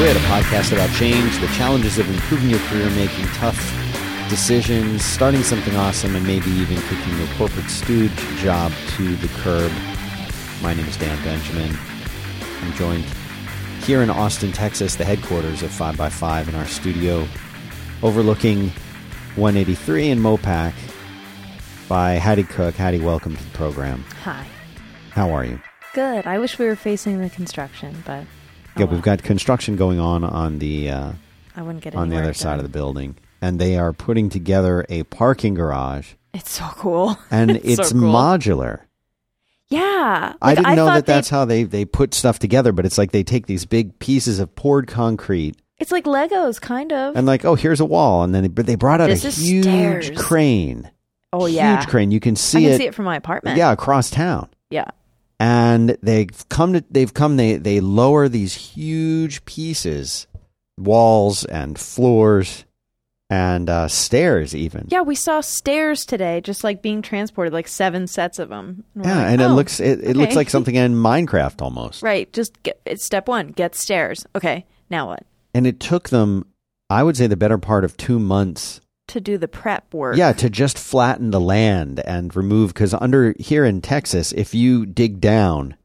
Quit, a podcast about change, the challenges of improving your career, making tough decisions, starting something awesome, and maybe even kicking your corporate stooge job to the curb. My name is Dan Benjamin. I'm joined here in Austin, Texas, the headquarters of 5x5 in our studio overlooking 183 in Mopac by Hattie Cook. Hattie, welcome to the program. Hi. How are you? Good. I wish we were facing the construction, but Yeah, we've got construction going on on the uh, I wouldn't get on the other side of the building, and they are putting together a parking garage, It's so cool. and It's so cool. modular. Yeah. I didn't know that that's how they they put stuff together, but it's like they take these big pieces of poured concrete It's like Legos, kind of. and like, oh, here's a wall, and then they, but they brought out This a huge stairs. crane, oh yeah. huge crane. You can see I can it, see it from my apartment. yeah, across town. Yeah. And they've come to they've come they they lower these huge pieces walls and floors and uh, stairs even Yeah, we saw stairs today, just like being transported, like seven sets of them. Yeah, and it looks it, it looks like something in minecraft almost right. Just get, it's step one: get stairs. Okay, now what? and it took them i would say the better part of two months To do the prep work. yeah to just flatten the land and remove because under here in texas if you dig down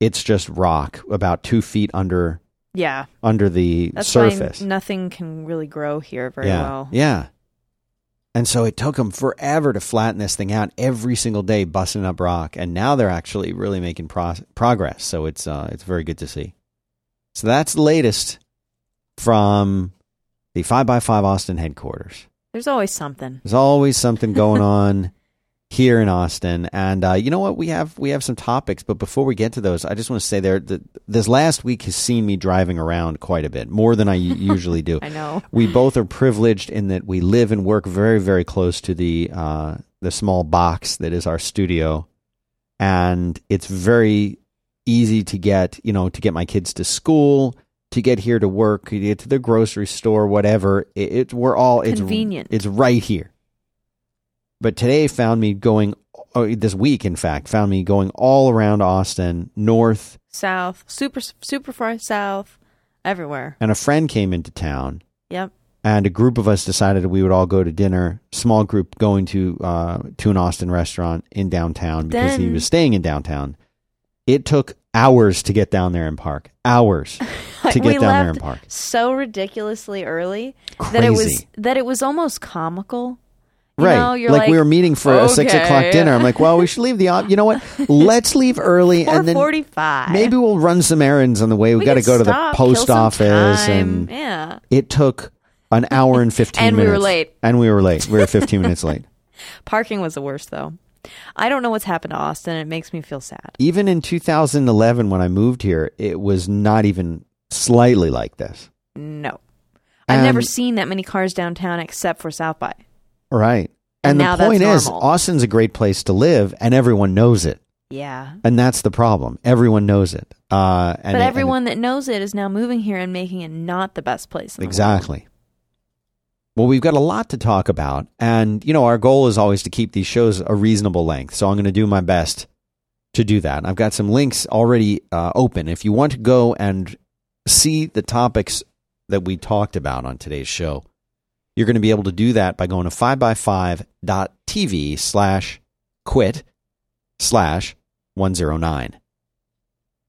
it's just rock about two feet under yeah. under the That's surface nothing can really grow here very yeah. well. Yeah. And so it took them forever to flatten this thing out every single day, busting up rock, and now they're actually really making pro- progress. So it's uh, it's very good to see. So that's the latest from the Five by Five Austin headquarters. There's always something. There's always something going on here in Austin, and uh, you know what? We have we have some topics, but before we get to those, I just want to say there that this last week has seen me driving around quite a bit more than I usually do I know. we both are privileged in that we live and work very very close to the uh, the small box that is our studio and it's very easy to get you know to get my kids to school to get here to work to get to the grocery store whatever it, it we're all it's Convenient. it's right here but today found me going oh, this week in fact found me going all around austin north South, super super far south, everywhere. and a friend came into town Yep. and a group of us decided we would all go to dinner. Small group going to uh, to an Austin restaurant in downtown because he was staying in downtown. It took hours to get down there and park. Hours to get down there and park. so ridiculously early that it was that it was almost comical. You right, know, you're like, like, we were meeting for a six o'clock dinner. I'm like, well, we should leave the. Op- you know what? Let's leave early and then forty-five. maybe we'll run some errands on the way. We, we got to go to the post office, and yeah, it took an hour and fifteen. And we were late. And we were late. We were fifteen minutes late. parking was the worst though. I don't know what's happened to Austin. It makes me feel sad. even in 2011 when I moved here, it was not even slightly like this. No, I've never seen that many cars downtown except for South by. Right. And And, the point is. Austin's a great place to live, and everyone knows it. Yeah, And that's the problem. Everyone knows it. Uh, and but it- everyone that knows it is now moving here and making it not the best place. In it- the world. exactly. Well, we've got a lot to talk about, and you know, our goal is always to keep these shows a reasonable length. So I'm going to do my best to do that. I've got some links already uh, open. If you want to go and see the topics that we talked about on today's show, you're going to be able to do that by going to 5by5.tv slash quit slash 109.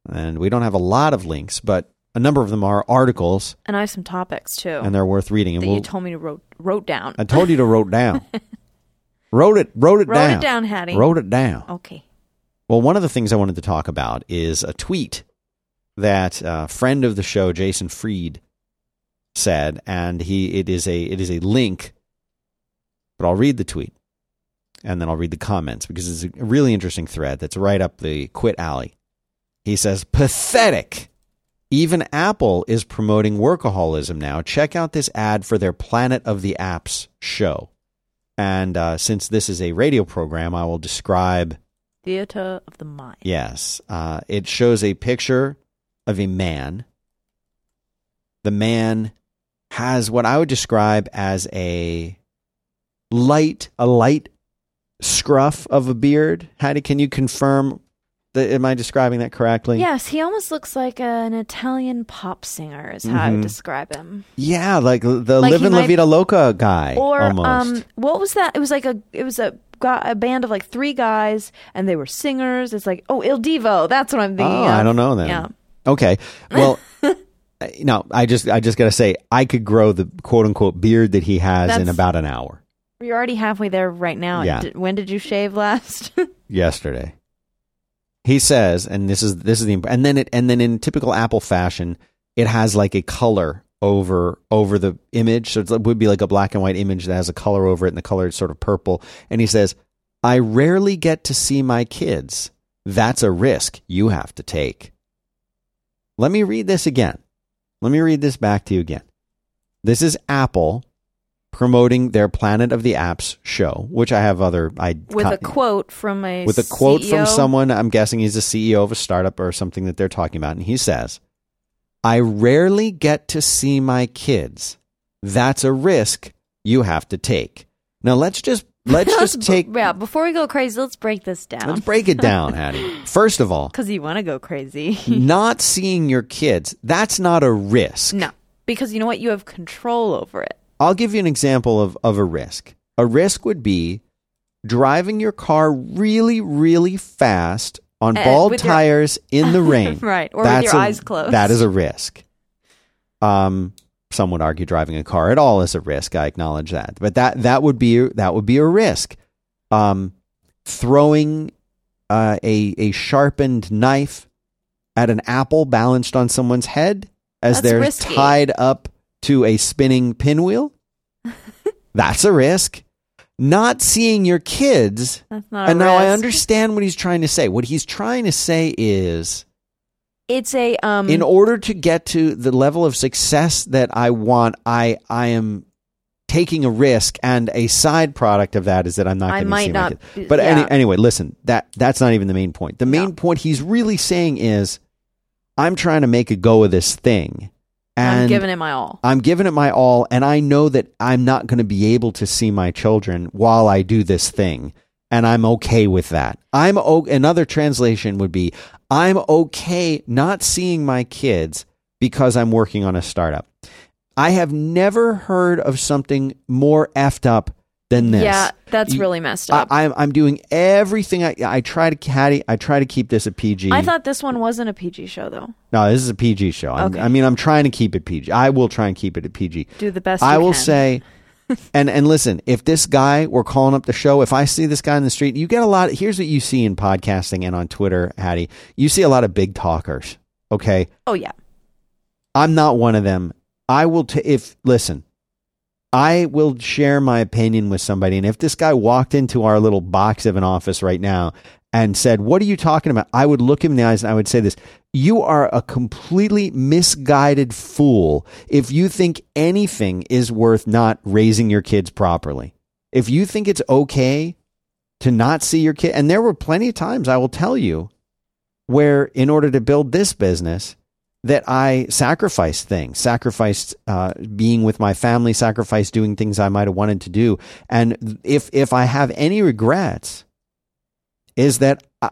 And we don't have a lot of links, but a number of them are articles, And I have some topics too and they're worth reading. And that we'll, you told me to wrote wrote down. I told you to wrote down. wrote it, wrote it down. Wrote it down, Hattie. Wrote it down. Okay. Well, one of the things I wanted to talk about is a tweet that a friend of the show, Jason Fried, said, and he it is a it is a link, but I'll read the tweet, and then I'll read the comments because it's a really interesting thread that's right up the quit alley. He says, "Pathetic." Even Apple is promoting workaholism now. Check out this ad for their Planet of the Apps show. And uh, since this is a radio program, I will describe Theater of the mind. Yes. Uh, it shows a picture of a man. The man has what I would describe as a light, a light scruff of a beard. Hattie, can you confirm The, am I describing that correctly? Yes, he almost looks like an Italian pop singer, is how I Mhm. would describe him. Yeah, like the Like he Livin' La Vida Loca guy. Or almost. um, what was that? It was like a it was a gu- a band of like three guys, and they were singers. It's like oh, Il Divo. That's what I'm thinking. oh, of. I don't know then. Yeah. Okay. Well, no, I just I just got to say I could grow the quote unquote beard that he has in about an hour You're already halfway there right now. Yeah. D- when did you shave last? yesterday. He says, and this is this is the and then it and then in typical Apple fashion, it has like a color over over the image, so it would be like a black and white image that has a color over it, and the color is sort of purple. And he says, "I rarely get to see my kids. That's a risk you have to take." Let me read this again. Let me read this back to you again. This is Apple promoting their Planet of the Apps show, which I have other I With a quote from a with a quote from someone. I'm guessing he's a CEO of a startup or something that they're talking about, and he says, "I rarely get to see my kids. That's a risk you have to take." Now let's just let's just take yeah. Before we go crazy, let's break this down. let's break it down, Hattie. First of all, Because you want to go crazy. not seeing your kids that's not a risk. no, because you know what? You have control over it. I'll give you an example of, of a risk. A risk would be driving your car really, really fast on Uh, bald with your- tires in the rain. Right, or with your a- eyes closed. That is a risk. Um, some would argue driving a car at all is a risk. I acknowledge that, but that that would be that would be a risk. Um, throwing uh, a a sharpened knife at an apple balanced on someone's head as That's they're risky. tied up to a spinning pinwheel. That's a risk. Not seeing your kids That's not a and now I understand what he's trying to say. What he's trying to say is It's a um. in order to get to the level of success that I want, I I am taking a risk and a side product of that is that I'm not going to might see my not kids. be- But yeah. any, anyway, listen, that that's not even the main point. The main No. point he's really saying is I'm trying to make a go of this thing. And I'm giving it my all. I'm giving it my all, and I know that I'm not going to be able to see my children while I do this thing, and I'm okay with that. I'm o- another translation would be I'm okay not seeing my kids because I'm working on a startup. I have never heard of something more effed up than this. Yeah, that's You- really messed up. I'm I'm doing everything I I try to Hattie I try to keep this a PG. I thought this one wasn't a PG show though. no, this is a PG show. Okay. I mean, I'm trying to keep it PG. I will try and keep it a PG. Do the best. I will can. say, and and listen, if this guy were calling up the show, if I see this guy in the street, you get a lot. here's what you see in podcasting and on Twitter, Hattie. You see a lot of big talkers. Okay, Oh yeah. I'm not one of them. I will. T- if listen, I will share my opinion with somebody, and if this guy walked into our little box of an office right now and said, "What are you talking about?" I would look him in the eyes and I would say this. You are a completely misguided fool if you think anything is worth not raising your kids properly. If you think it's okay to not see your kid, and there were plenty of times I will tell you where, in order to build this business, that I sacrificed things, sacrificed uh, being with my family, sacrificed doing things I might have wanted to do, and if if I have any regrets, is that I,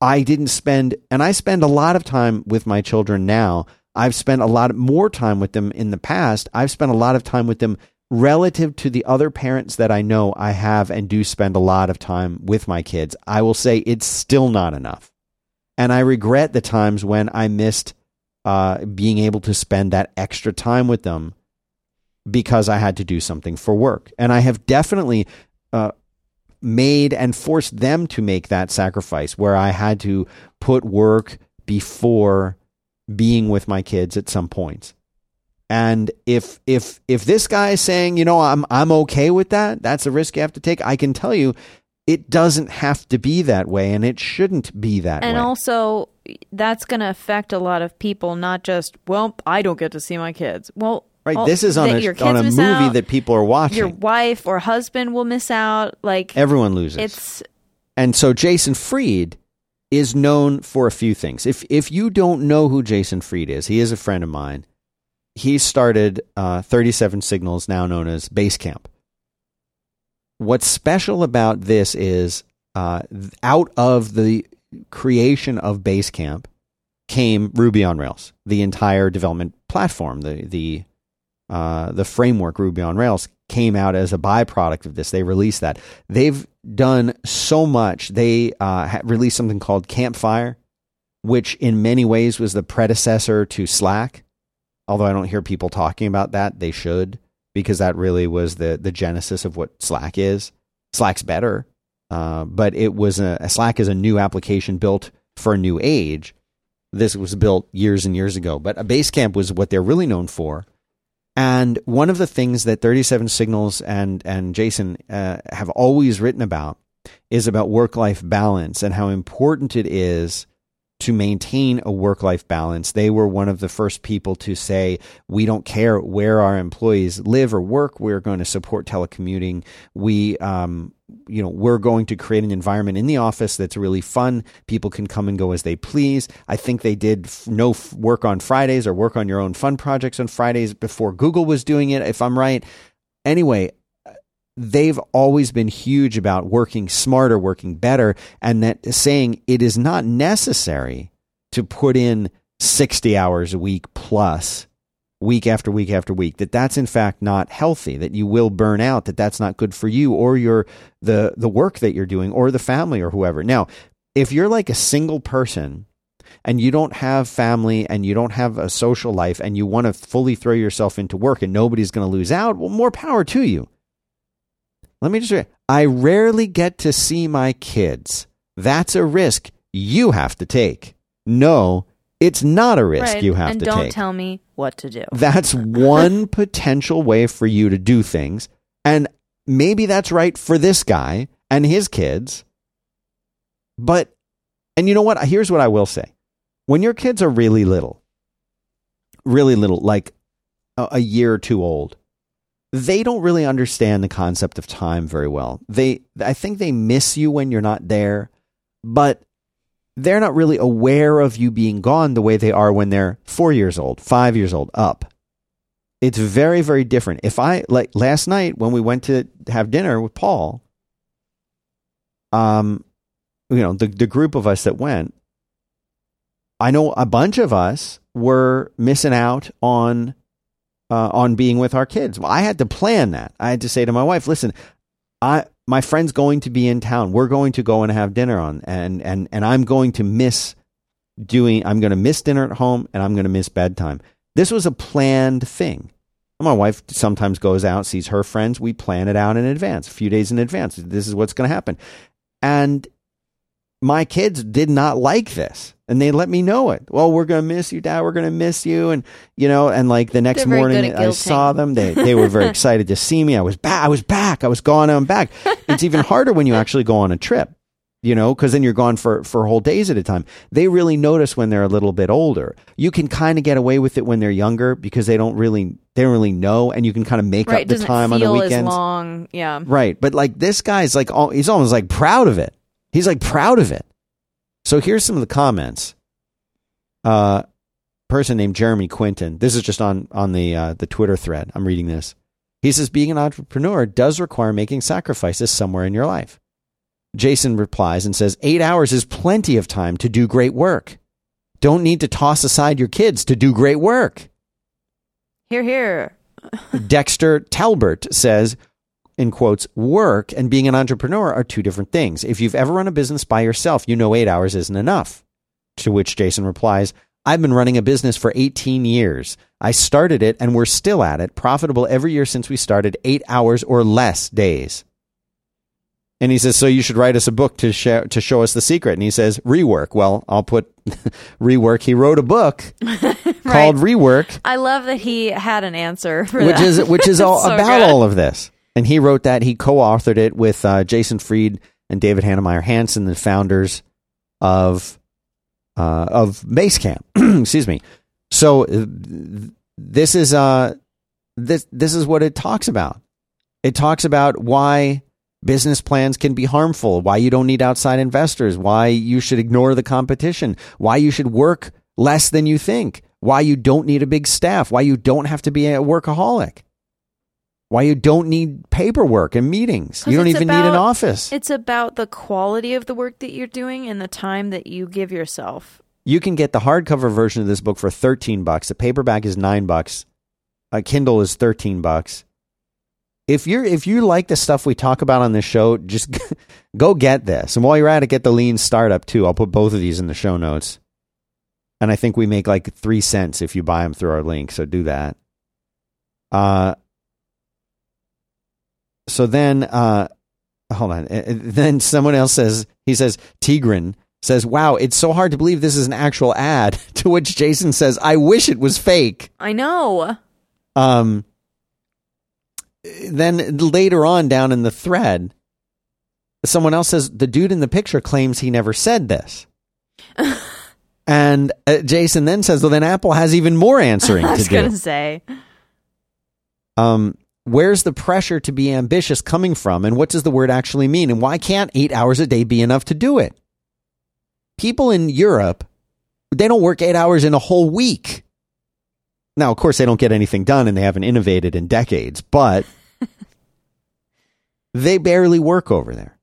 I didn't spend, and I spend a lot of time with my children now. I've spent a lot more time with them in the past. I've spent a lot of time with them relative to the other parents that I know I have and do spend a lot of time with my kids. I will say it's still not enough. And I regret the times when I missed uh, being able to spend that extra time with them because I had to do something for work. And I have definitely uh, made and forced them to make that sacrifice where I had to put work before being with my kids at some points. And if if if this guy is saying, you know, I'm I'm okay with that, that's a risk you have to take. I can tell you, it doesn't have to be that way, and it shouldn't be that And way. And also, that's going to affect a lot of people. Not just, well, I don't get to see my kids. Well, right? all- this is on a on a movie out, that people are watching. your wife or husband will miss out. Like Everyone loses. it's And so Jason Fried is known for a few things. If if you don't know who Jason Fried is, he is a friend of mine. He started uh, 37 Signals, now known as Basecamp. What's special about this is uh, out of the creation of Basecamp came Ruby on Rails, the entire development platform, the the uh, the framework Ruby on Rails came out as a byproduct of this. They released that. They've done so much. They uh, released something called Campfire, which in many ways was the predecessor to Slack. Although I don't hear people talking about that, they should because that really was the the genesis of what Slack is. Slack's better, uh, but it was a, Slack is a new application built for a new age. This was built years and years ago, but a Basecamp was what they're really known for. And one of the things that 37 Signals and and Jason uh, have always written about is about work life balance and how important it is to maintain a work life balance. They were one of the first people to say, we don't care where our employees live or work. We're going to support telecommuting. We, um, you know, we're going to create an environment in the office that's really fun. People can come and go as they please. I think they did no work on Fridays or work on your own fun projects on Fridays before Google was doing it, if I'm right. Anyway, they've always been huge about working smarter, working better, and that saying it is not necessary to put in 60 hours a week plus week after week after week that that's in fact not healthy that you will burn out that that's not good for you or your the the work that you're doing or the family or whoever. Now if you're like a single person and you don't have family and you don't have a social life and you want to fully throw yourself into work and nobody's going to lose out well more power to you let me just say, I rarely get to see my kids. That's a risk you have to take. No, it's not a risk Right. you have and to take. And don't tell me what to do. That's one potential way for you to do things. And maybe that's right for this guy and his kids. But, and you know what? Here's what I will say. When your kids are really little, really little, like a, a year or two old, they don't really understand the concept of time very well. They, I think they miss you when you're not there, but they're not really aware of you being gone the way they are when they're four years old, five years old, up. It's very, very different. If I, like last night when we went to have dinner with Paul, um, you know, the, the group of us that went, I know a bunch of us were missing out on uh, on being with our kids. Well, I had to plan that. I had to say to my wife, "Listen, I my friend's going to be in town. We're going to go and have dinner on, and and and I'm going to miss doing. I'm going to miss dinner at home, and I'm going to miss bedtime. This was a planned thing. My wife sometimes goes out, sees her friends. We plan it out in advance, a few days in advance. This is what's going to happen, and my kids did not like this and they let me know it. Well, we're going to miss you, dad. We're going to miss you. And, you know, and like the next morning I saw them. They, they were very excited to see me. I was back. I was back. I was gone. I'm back. It's even harder when you actually go on a trip, you know, cause then you're gone for, for whole days at a time. They really notice when they're a little bit older. You can kind of get away with it when they're younger because they don't really, they don't really know. And you can kind of make right. up the time on the as weekends. long. Yeah. Right. But like this guy's like, he's almost like proud of it. He's like proud of it. So here's some of the comments. Uh, person named Jeremy Quinton. This is just on on the uh, the Twitter thread. I'm reading this. He says being an entrepreneur does require making sacrifices somewhere in your life. Jason replies and says eight hours is plenty of time to do great work. Don't need to toss aside your kids to do great work. Here, here. Dexter Talbert says, in quotes, work and being an entrepreneur are two different things. If you've ever run a business by yourself, you know eight hours isn't enough. To which Jason replies, I've been running a business for 18 years. I started it and we're still at it, profitable every year since we started, eight hours or less days. And he says, so you should write us a book to show, to show us the secret. And he says, rework. Well, I'll put rework. He wrote a book called Rework I love that he had an answer for which that. is which is all So about good. all of this. And he wrote that he co-authored it with uh, Jason Fried and David Heinemeier Hansson, the founders of uh, of Basecamp. Excuse me. So uh, this is uh this this is what it talks about. It talks about why business plans can be harmful, why you don't need outside investors, why you should ignore the competition, why you should work less than you think, why you don't need a big staff, why you don't have to be a workaholic. Why you don't need paperwork and meetings. You don't even need an office. It's about the quality of the work that you're doing and the time that you give yourself. You can get the hardcover version of this book for 13 bucks. The paperback is 9 bucks. A Kindle is 13 bucks. If you're if you like the stuff we talk about on this show, just go get this. And while you're at it, get the Lean Startup too. I'll put both of these in the show notes. And I think we make like 3 cents if you buy them through our link, so do that. Uh so then uh hold on. Uh, Then someone else says he says Tigran says, "Wow, it's so hard to believe this is an actual ad." To which Jason says, "I wish it was fake." I know. Um then later on down in the thread, someone else says the dude in the picture claims he never said this. and uh, Jason then says, "Well, then Apple has even more answering I to was do." going to say. um, where's the pressure to be ambitious coming from, and what does the word actually mean, and why can't eight hours a day be enough to do it? People in Europe, they don't work eight hours in a whole week. Now, of course, they don't get anything done, and they haven't innovated in decades, but they barely work over there.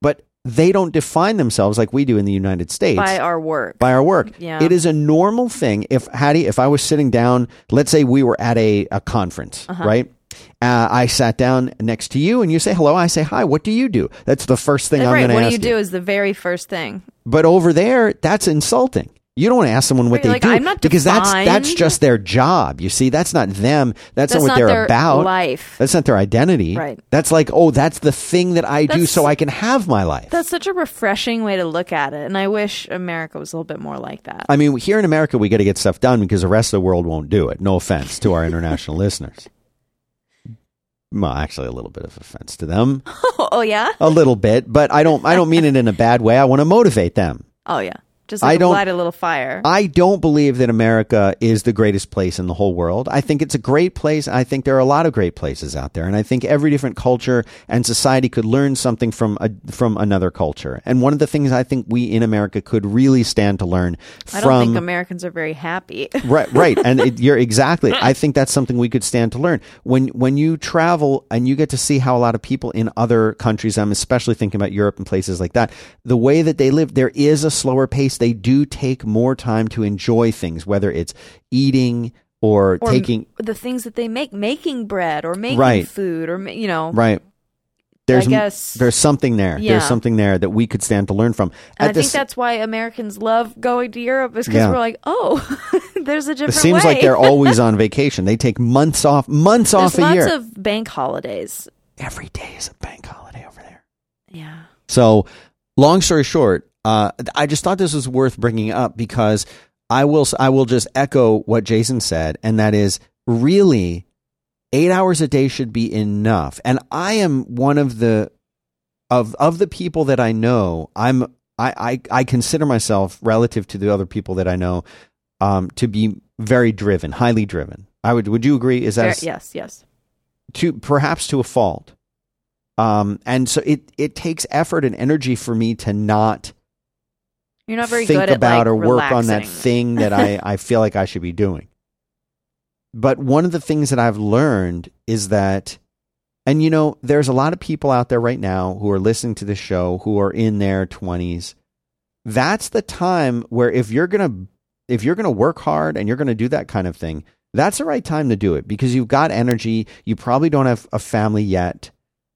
But they don't define themselves like we do in the United States By our work. by our work. Yeah. It is a normal thing. If Hattie, if I was sitting down, let's say we were at a, a conference, Uh-huh. right? Uh, I sat down next to you and you say hello. I say hi. What do you do? That's the first thing I'm right. going to What do you do is the very first thing. But over there, that's insulting. You don't want to ask someone what Right, they like, do I'm not because that's that's just their job. You see, that's not them. That's, That's not what not they're their about. life. That's not their identity. Right. That's like, oh, that's the thing that I do so I can have my life. That's such a refreshing way to look at it. And I wish America was a little bit more like that. I mean, here in America, we got to get stuff done because the rest of the world won't do it. No offense to our international listeners. Well, actually, a little bit of offense to them, oh, yeah? a little bit, but I don't. I don't mean it in a bad way. I want to motivate them. Oh, yeah. Just I don't- light a little fire. I don't believe that America is the greatest place in the whole world. I think it's a great place. I think there are a lot of great places out there, and I think every different culture and society could learn something from a, from another culture. And one of the things I think we in America could really stand to learn I don't think Americans are very happy. right right and it, you're exactly i think that's something we could stand to learn when when you travel and you get to see how a lot of people in other countries i'm especially thinking about europe and places like that the way that they live there is a slower pace they do take more time to enjoy things whether it's eating or, or taking the things that they make, making bread or making Right. food or, you know. right there's guess- there's something there Yeah. there's something there that we could stand to learn from And I At the think that's why Americans love going to Europe is because Yeah. we're like, oh, there's a different. it seems way. like they're always on vacation they take months off months There's off a lots year of bank holidays. every day is a bank holiday over there Yeah. So, long story short, uh, I just thought this was worth bringing up because I will I will just echo what Jason said, and that is really eight hours a day should be enough. And I am one of the of of the people that I know. I'm I I, I consider myself relative to the other people that I know um, to be very driven, highly driven. I would would you agree? Is that yes, yes. to perhaps to a fault. Um, and so it it takes effort and energy for me to not You're not very think good at about like, or work on that thing that I, I feel like I should be doing. But one of the things that I've learned is that, and you know, there's a lot of people out there right now who are listening to this show who are in their 20s. That's the time where if you're going to if you're going to work hard and you're going to do that kind of thing, that's the right time to do it because you've got energy. You probably don't have a family yet.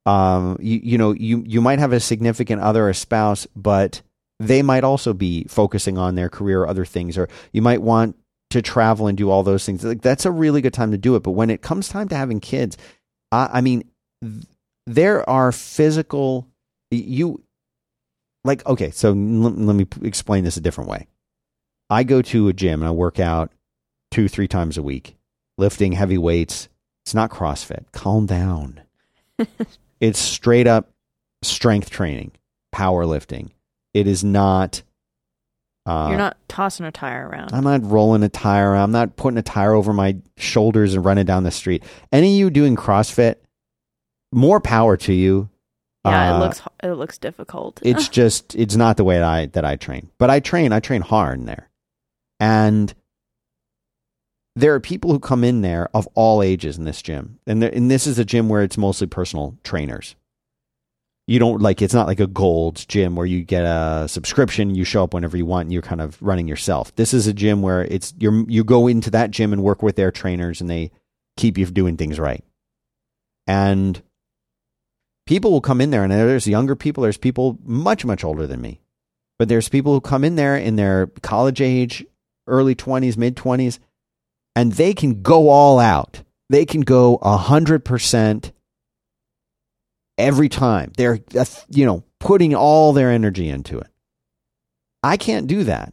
Um, you, you know, you, you might have a significant other, a spouse, but they might also be focusing on their career or other things, or you might want to travel and do all those things. Like that's a really good time to do it. But when it comes time to having kids, I, I mean, th- there are physical, you like, okay, so l- let me p- explain this a different way. I go to a gym and I work out two, three times a week, lifting heavy weights. It's not CrossFit. Calm down. it's straight up strength training, powerlifting. It is not. Uh, You're not tossing a tire around. I'm not rolling a tire. Around. I'm not putting a tire over my shoulders and running down the street. Any of you doing CrossFit, more power to you. yeah, Uh, it looks it looks difficult. It's just it's not the way that I that I train. But I train. I train hard in there, and there are people who come in there of all ages in this gym, and there, and this is a gym where it's mostly personal trainers. You don't like it's not like a gold gym where you get a subscription, you show up whenever you want, and you're kind of running yourself. This is a gym where it's you're you go into that gym and work with their trainers, and they keep you doing things right. And people will come in there, and there's younger people, there's people much much older than me, but there's people who come in there in their college age, early twenties, mid twenties and they can go all out. They can go a hundred percent every time. They're you know putting all their energy into it. I can't do that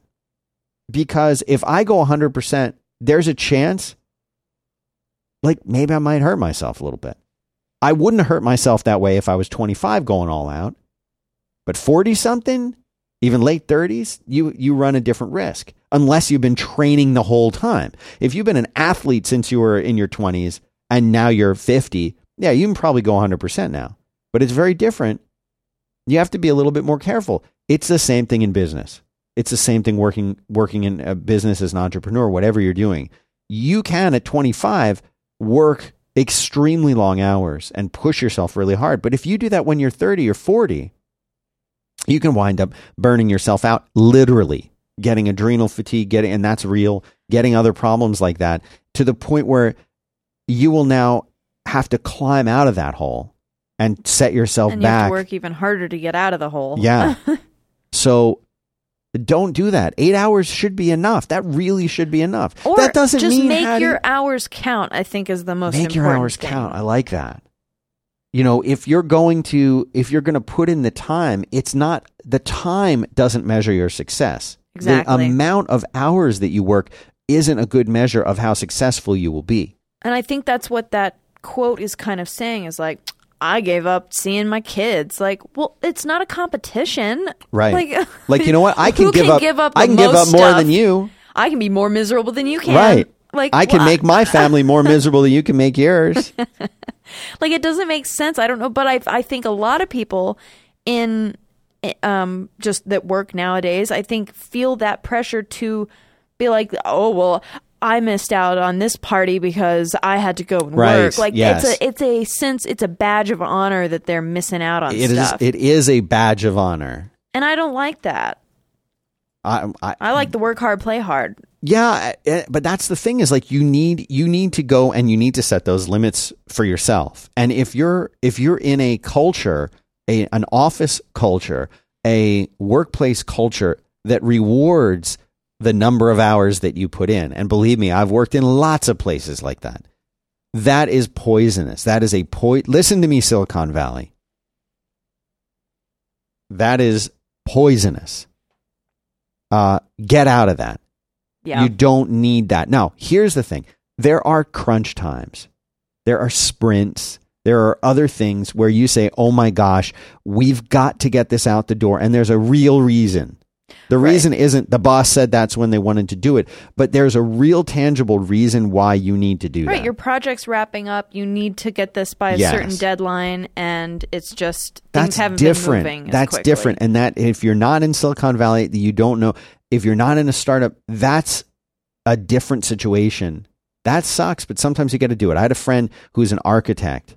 because if I go hundred percent, there's a chance. Like maybe I might hurt myself a little bit. I wouldn't hurt myself that way if I was 25 going all out. But 40 something, even late 30s, you you run a different risk unless you've been training the whole time. If you've been an athlete since you were in your 20s and now you're 50, yeah, you can probably go 100% now. But it's very different. You have to be a little bit more careful. It's the same thing in business. It's the same thing working working in a business as an entrepreneur, whatever you're doing. You can at 25 work extremely long hours and push yourself really hard. But if you do that when you're 30 or 40, you can wind up burning yourself out literally getting adrenal fatigue, getting, and that's real, getting other problems like that to the point where you will now have to climb out of that hole and set yourself and you back. Work even harder to get out of the hole. Yeah. so don't do that. Eight hours should be enough. That really should be enough. Or that doesn't just mean make your you, hours count. I think is the most important thing. make your hours thing. count. I like that. You know, if you're going to if you're going to put in the time, it's not the time doesn't measure your success. Exactly. The amount of hours that you work isn't a good measure of how successful you will be. And I think that's what that quote is kind of saying is like, I gave up seeing my kids. Like, well, it's not a competition, right? Like, like you know what? I can, give, can up, give up. I can give up more stuff. than you. I can be more miserable than you can. Right. Like I can well, make my family more miserable than you can make yours. like it doesn't make sense. I don't know, but I I think a lot of people in um, just that work nowadays, I think feel that pressure to be like, oh well, I missed out on this party because I had to go and right. work. Like yes. it's a it's a sense it's a badge of honor that they're missing out on it stuff. Is, it is a badge of honor, and I don't like that. I, I, I like the work hard, play hard. Yeah, eh, but that's the thing is like you need you need to go and you need to set those limits for yourself. And if you're if you're in a culture, a an office culture, a workplace culture that rewards the number of hours that you put in, and believe me, I've worked in lots of places like that. That is poisonous. That is a po- listen to me Silicon Valley. That is poisonous. Uh, get out of that. Yeah. You don't need that. Now, here's the thing there are crunch times, there are sprints, there are other things where you say, oh my gosh, we've got to get this out the door. And there's a real reason. The Right. reason isn't the boss said that's when they wanted to do it, but there's a real tangible reason why you need to do Right, that. Right, your project's wrapping up. You need to get this by a Yes. certain deadline, and it's just things that's haven't different. been moving. That's different. And that if you're not in Silicon Valley, you don't know. If you're not in a startup, that's a different situation. That sucks, but sometimes you got to do it. I had a friend who's an architect,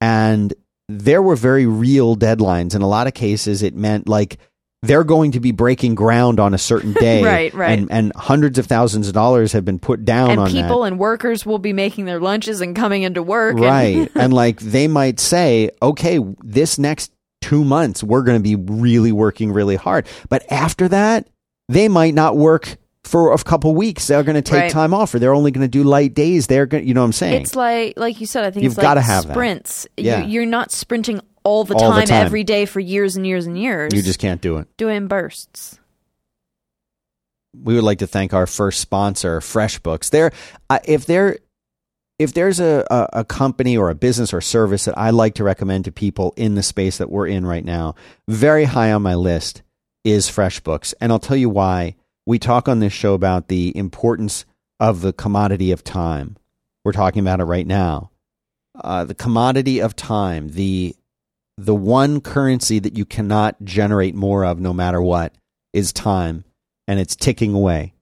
and there were very real deadlines. In a lot of cases, it meant like they're going to be breaking ground on a certain day, Right, right. And, and hundreds of thousands of dollars have been put down And on people that. and workers will be making their lunches and coming into work. right and like they might say okay this next two months we're going to be really working really hard but after that they might not work for a couple weeks they're going to take Right. time off or they're only going to do light days they're going to you know what i'm saying It's like, like you said, I think You've it's gotta like have that. sprints. Yeah. You, you're not sprinting all the, All the time, time. every day for years and years and years. you just can't do it doing bursts. we would like to thank our first sponsor freshbooks there uh, if there if there's a, a, a company or a business or service that i like to recommend to people in the space that we're in right now very high on my list is freshbooks and i'll tell you why we talk on this show about the importance of the commodity of time we're talking about it right now uh, the commodity of time the the one currency that you cannot generate more of no matter what is time and it's ticking away.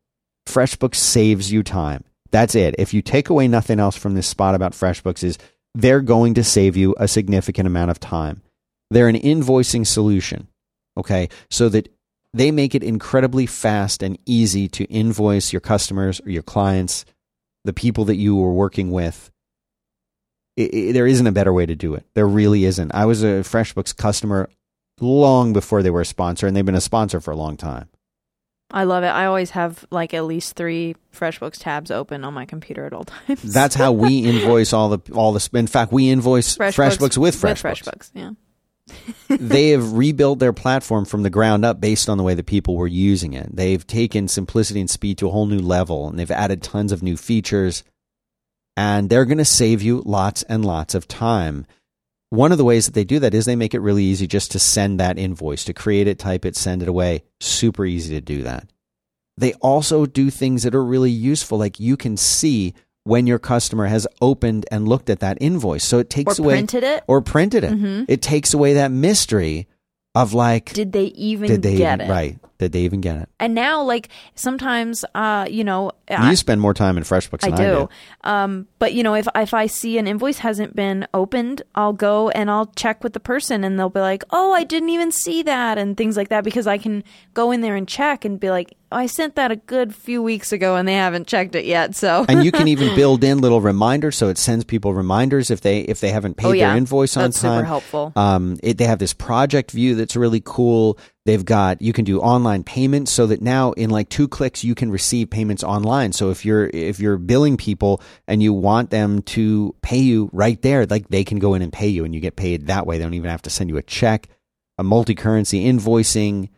FreshBooks saves you time. That's it. If you take away nothing else from this spot about FreshBooks is they're going to save you a significant amount of time. They're an invoicing solution. Okay. So that they make it incredibly fast and easy to invoice your customers or your clients, the people that you are working with. It, it, there isn't a better way to do it. There really isn't. I was a FreshBooks customer long before they were a sponsor, and they've been a sponsor for a long time. I love it. I always have like at least three FreshBooks tabs open on my computer at all times. That's how we invoice all the all the. In fact, we invoice FreshBooks, FreshBooks with FreshBooks. With FreshBooks, yeah. they have rebuilt their platform from the ground up based on the way that people were using it. They've taken simplicity and speed to a whole new level, and they've added tons of new features. And they're going to save you lots and lots of time. One of the ways that they do that is they make it really easy just to send that invoice, to create it, type it, send it away. Super easy to do that. They also do things that are really useful, like you can see when your customer has opened and looked at that invoice. So it takes or away printed it or printed it. Mm-hmm. It takes away that mystery of like did they even did they get even, it right they even get it. And now like sometimes uh you know you I, spend more time in freshbooks I than do. I do. um but you know if if i see an invoice hasn't been opened i'll go and i'll check with the person and they'll be like oh i didn't even see that and things like that because i can go in there and check and be like oh, i sent that a good few weeks ago and they haven't checked it yet so. And you can even build in little reminders so it sends people reminders if they if they haven't paid oh, yeah. their invoice on That's time. super helpful. Um it, they have this project view that's really cool They've got you can do online payments so that now in like two clicks you can receive payments online. So if you're if you're billing people and you want them to pay you right there, like they can go in and pay you and you get paid that way. They don't even have to send you a check. A multi-currency invoicing,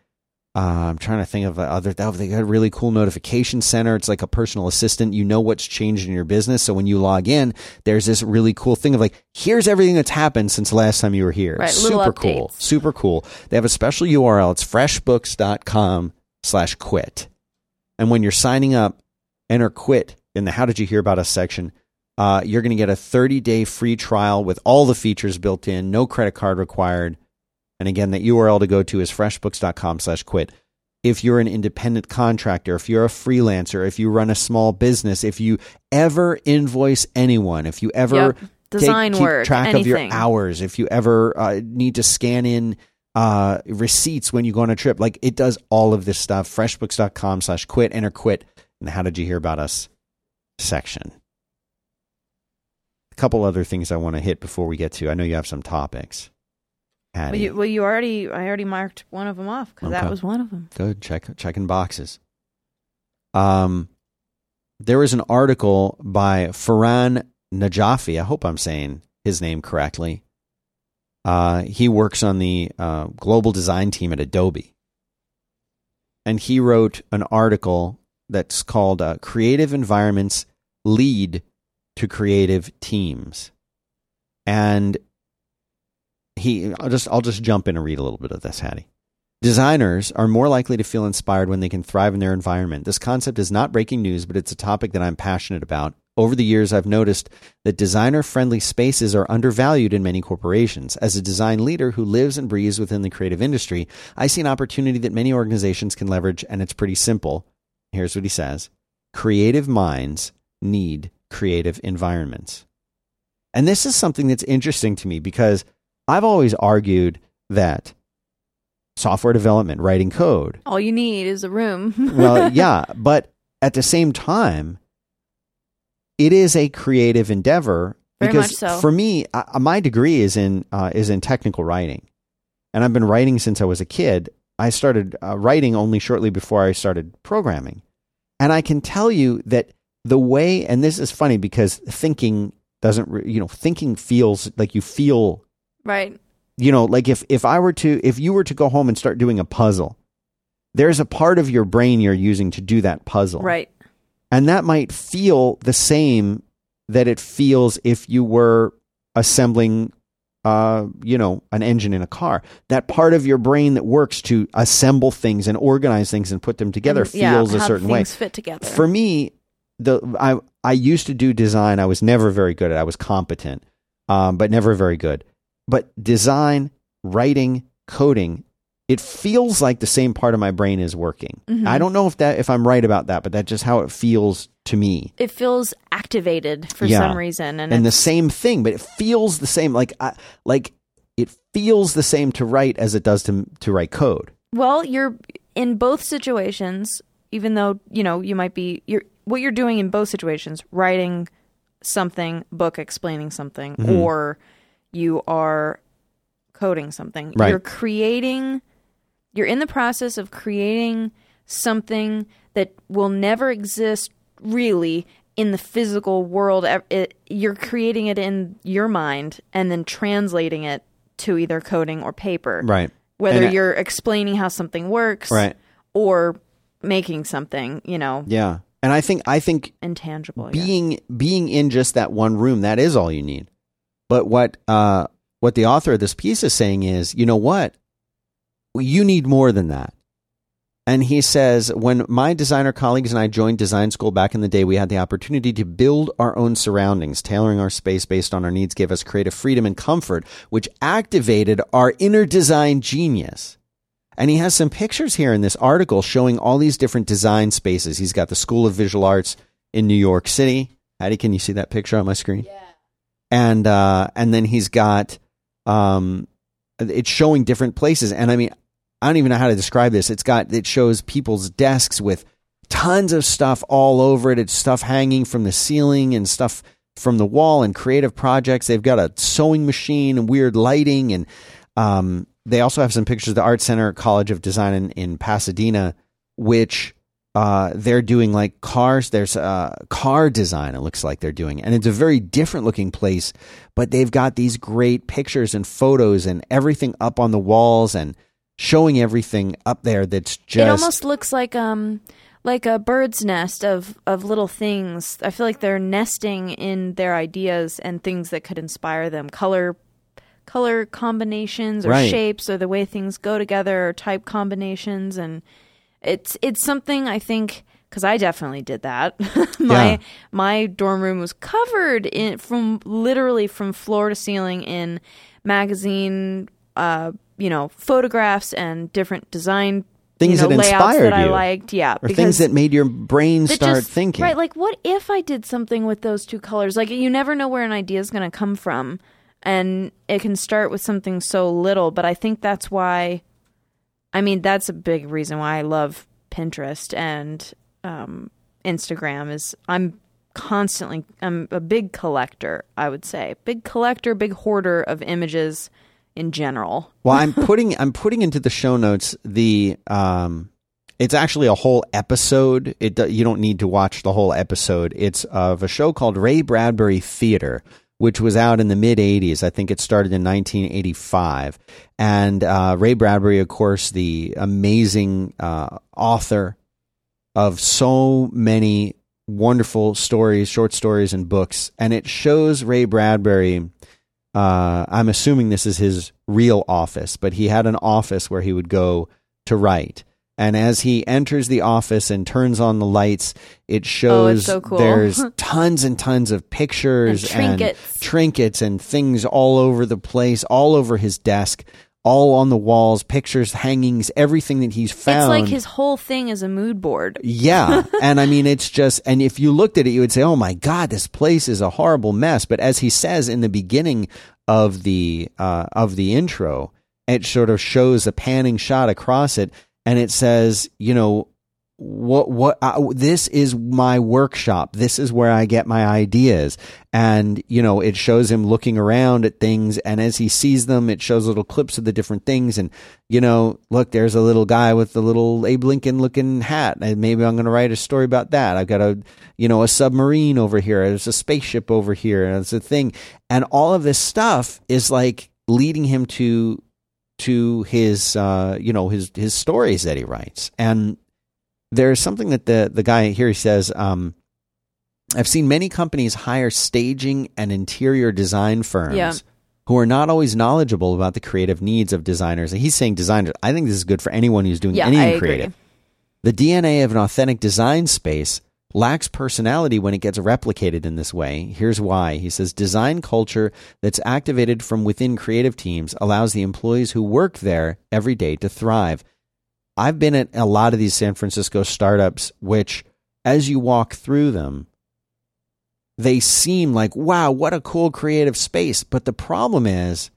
uh, I'm trying to think of other. They got a really cool notification center. It's like a personal assistant. You know what's changed in your business. So when you log in, there's this really cool thing of like, here's everything that's happened since the last time you were here. Right, Super cool. Super cool. They have a special URL. It's freshbooks.com slash quit. And when you're signing up, enter quit in the How Did You Hear About Us section. Uh, you're going to get a 30 day free trial with all the features built in, no credit card required and again, that URL to go to is freshbooks.com slash quit. If you're an independent contractor, if you're a freelancer, if you run a small business, if you ever invoice anyone, if you ever yep. design take, work, track anything. of your hours, if you ever uh, need to scan in uh, receipts when you go on a trip, like it does all of this stuff. Freshbooks.com slash quit, enter quit and How Did You Hear About Us section. A couple other things I want to hit before we get to. I know you have some topics. Well you, well, you, already, I already marked one of them off because okay. that was one of them. Good, check checking boxes. Um, there was an article by Farhan Najafi. I hope I'm saying his name correctly. Uh, he works on the uh, global design team at Adobe, and he wrote an article that's called uh, "Creative Environments Lead to Creative Teams," and he I'll just I'll just jump in and read a little bit of this, Hattie. Designers are more likely to feel inspired when they can thrive in their environment. This concept is not breaking news, but it's a topic that I'm passionate about. Over the years, I've noticed that designer friendly spaces are undervalued in many corporations. As a design leader who lives and breathes within the creative industry, I see an opportunity that many organizations can leverage, and it's pretty simple. Here's what he says Creative minds need creative environments. And this is something that's interesting to me because I've always argued that software development, writing code, all you need is a room. well, yeah, but at the same time, it is a creative endeavor Very because so. for me, uh, my degree is in uh, is in technical writing, and I've been writing since I was a kid. I started uh, writing only shortly before I started programming, and I can tell you that the way, and this is funny because thinking doesn't, you know, thinking feels like you feel Right. You know, like if if I were to if you were to go home and start doing a puzzle, there's a part of your brain you're using to do that puzzle. Right. And that might feel the same that it feels if you were assembling uh, you know, an engine in a car. That part of your brain that works to assemble things and organize things and put them together and, yeah, feels a certain way. Fit together. For me, the I I used to do design. I was never very good at. it. I was competent, um, but never very good. But design, writing, coding it feels like the same part of my brain is working. Mm-hmm. I don't know if that if I'm right about that, but that's just how it feels to me. It feels activated for Yeah. some reason, and, And the same thing, but it feels the same. Like I, like it feels the same to write as it does to to write code. well, you're in both situations. Even though you know you might be, you're what you're doing in both situations, writing something, book explaining something, Mm-hmm. or you are coding something. Right. You're creating. You're in the process of creating something that will never exist really in the physical world. It, you're creating it in your mind and then translating it to either coding or paper. Right. Whether And you're explaining how something works Right. or making something, you know, Yeah. And I think I think intangible. I being being in just that one room that is all you need but what uh what the author of this piece is saying is you know what you need more than that and he says when my designer colleagues and i joined design school back in the day we had the opportunity to build our own surroundings tailoring our space based on our needs gave us creative freedom and comfort which activated our inner design genius and he has some pictures here in this article showing all these different design spaces. He's got the School of Visual Arts in New York City. Hattie, can you see that picture on my screen? Yeah. And uh, and then he's got um, it's showing different places. And I mean, I don't even know how to describe this. It's got it shows people's desks with tons of stuff all over it. It's stuff hanging from the ceiling and stuff from the wall and creative projects. They've got a sewing machine and weird lighting and um, they also have some pictures of the Art Center College of Design in, in Pasadena, which uh, they're doing like cars. There's uh, car design. It looks like they're doing, and it's a very different looking place. But they've got these great pictures and photos and everything up on the walls and showing everything up there. That's just it almost looks like um like a bird's nest of of little things. I feel like they're nesting in their ideas and things that could inspire them. Color color combinations or Right. shapes or the way things go together or type combinations and it's it's something I think cuz I definitely did that. my Yeah. my dorm room was covered in from literally from floor to ceiling in magazine uh you know photographs and different design Things you know, that inspired that I you. liked. Yeah, or things that made your brain start just- thinking. Right, like what if I did something with those two colors? Like you never know where an idea is going to come from, and it can start with something so little. But I think that's why. I mean, that's a big reason why I love Pinterest and um, Instagram. Is I'm constantly I'm a big collector. I would say big collector, big hoarder of images in general. Well, I'm putting I'm putting into the show notes the um it's actually a whole episode. It you don't need to watch the whole episode. It's of a show called Ray Bradbury Theater, which was out in the mid '80s. I think it started in 1985. And uh, Ray Bradbury, of course, the amazing uh, author of so many wonderful stories, short stories, and books. And it shows Ray Bradbury. Uh, I'm assuming this is his real office, but he had an office where he would go to write. And as he enters the office and turns on the lights, it shows so cool. there's tons and tons of pictures And trinkets. trinkets and things all over the place, all over his desk, all on the walls, pictures, hangings, everything that he's found. It's like his whole thing is a mood board. Yeah. and I mean, it's just, and if you looked at it, you would say, oh my God, this place is a horrible mess. But as he says in the beginning of the, uh, of the intro, it sort of shows a panning shot across it and it says, you know, what what uh, this is my workshop. This is where i get my ideas. And you know it shows him looking around at things and as he sees them it shows little clips of the different things. And you know look there's a little guy with the little abe lincoln looking hat and maybe i'm going to write a story about that. I've got a you know a submarine over here there's a spaceship over here and it's a thing. And all of this stuff is like leading him to to his uh you know his his stories that he writes and there's something that the the guy here he says um I've seen many companies hire staging and interior design firms Yeah. who are not always knowledgeable about the creative needs of designers. And he's saying designers. I think this is good for anyone who's doing Yeah, anything I agree. creative. The DNA of an authentic design space lacks personality when it gets replicated in this way. Here's why. He says design culture that's activated from within creative teams allows the employees who work there every day to thrive. I've been at a lot of these San Francisco startups, which, as you walk through them, they seem like, wow, what a cool creative space. But the problem is,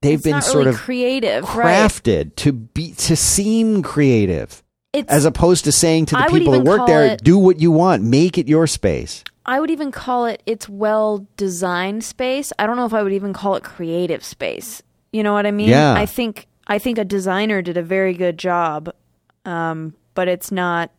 they've It's been sort really of creative, right? crafted to be to seem creative, It's as opposed to saying to the I people that work there, it- do what you want, make it your space. I would even call it it's well designed space. I don't know if I would even call it creative space. You know what I mean? Yeah. I think I think a designer did a very good job. Um, but it's not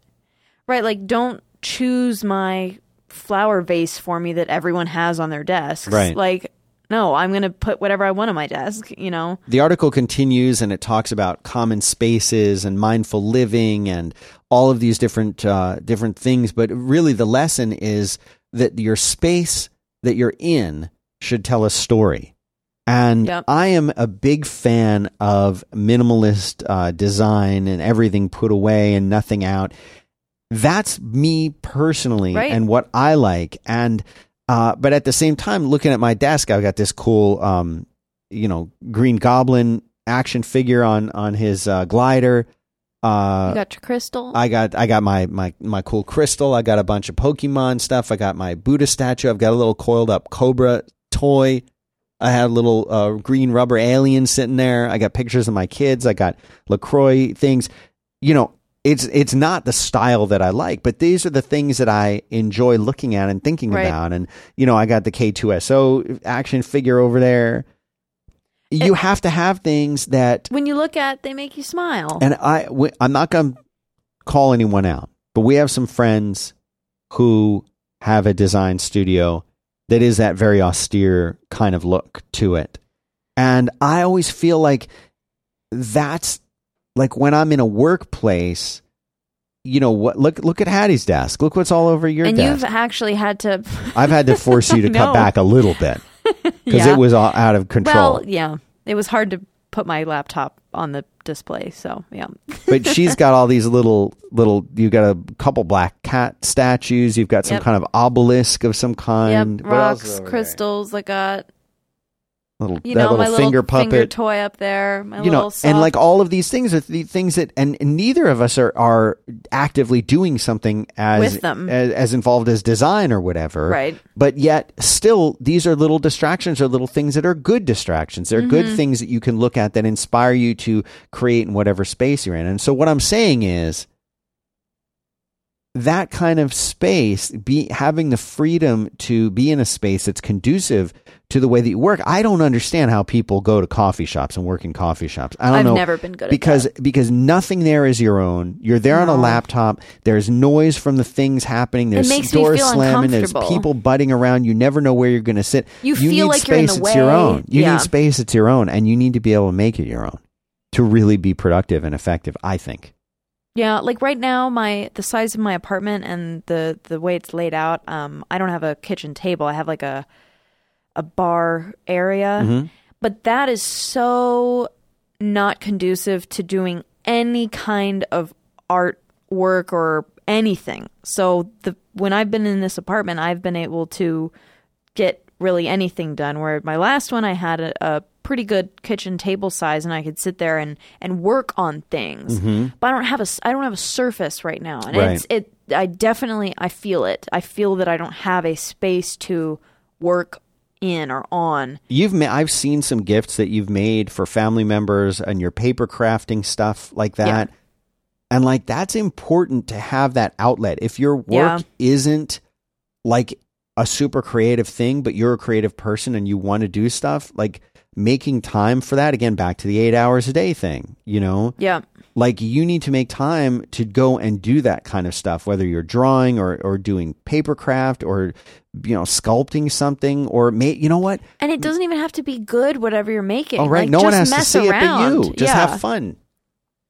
right, like don't choose my flower vase for me that everyone has on their desks. Right. Like no, I'm going to put whatever I want on my desk, you know. The article continues and it talks about common spaces and mindful living and all of these different uh, different things. But really, the lesson is that your space that you're in should tell a story. And Yep. I am a big fan of minimalist uh, design and everything put away and nothing out. That's me personally Right. and what I like. And uh, but at the same time, looking at my desk, I've got this cool, um, you know, Green Goblin action figure on on his uh, glider. Uh, you got your crystal. I got I got my my my cool crystal. I got a bunch of Pokemon stuff. I got my Buddha statue. I've got a little coiled up cobra toy. I had a little uh, green rubber alien sitting there. I got pictures of my kids. I got Lacroix things. You know, it's it's not the style that I like, but these are the things that I enjoy looking at and thinking Right. about. And you know, I got the K2SO action figure over there. You It- have to have things that when you look at they make you smile. and I, I'm not going to call anyone out, but we have some friends who have a design studio that is that very austere kind of look to it. And I always feel like that's like when I'm in a workplace, you know what look look at Hattie's desk. Look what's all over your and desk. you've actually had to I've had to force you to I cut back a little bit because Yeah. it was all out of control. Well, yeah. It was hard to put my laptop on the display, so yeah. but she's got all these little little you've got a couple black cat statues you've got some Yep. kind of obelisk of some kind yep, What rocks, over crystals. I got there? Little you that know little my finger little puppet finger toy up there. My you know and like all of these things are the things that and, and neither of us are are actively doing something as With them. as, as involved as design or whatever Right. but yet still these are little distractions or little things that are good distractions they're Mm-hmm. good things that you can look at that inspire you to create in whatever space you're in and so what i'm saying is that kind of space be having the freedom to be in a space that's conducive to the way that you work. I don't understand how people go to coffee shops and work in coffee shops. I don't I've know never been good at because that. because nothing there is your own. You're there on a laptop. There's noise from the things happening. There's doors slamming. There's people butting around. You never know where you're going to sit. You need feel like space It's that's your own. You Yeah. need space It's your own and you need to be able to make it your own to really be productive and effective i think. Yeah, like right now, my the size of my apartment and the the way it's laid out. Um, I don't have a kitchen table. I have like a a bar area, Mhm. but that is so not conducive to doing any kind of art work or anything. So the when I've been in this apartment, I've been able to get really anything done. Where my last one, I had a, a pretty good kitchen table size, and I could sit there and and work on things. But I don't have a I don't have a surface right now, and Right. it's it. I definitely I feel it. I feel that I don't have a space to work in or on. You've ma- I've seen some gifts that you've made for family members and your paper crafting stuff like that. And like that's important to have that outlet. If your work Yeah. isn't like a super creative thing, but you're a creative person and you want to do stuff, like making time for that again back to the 8 hours a day thing, you know? Yeah. Like you need to make time to go and do that kind of stuff whether you're drawing or, or doing paper craft or you know sculpting something or may, you know what And it doesn't even have to be good, whatever you're making. all right Like, no one has to mess see around. it but you just yeah. have fun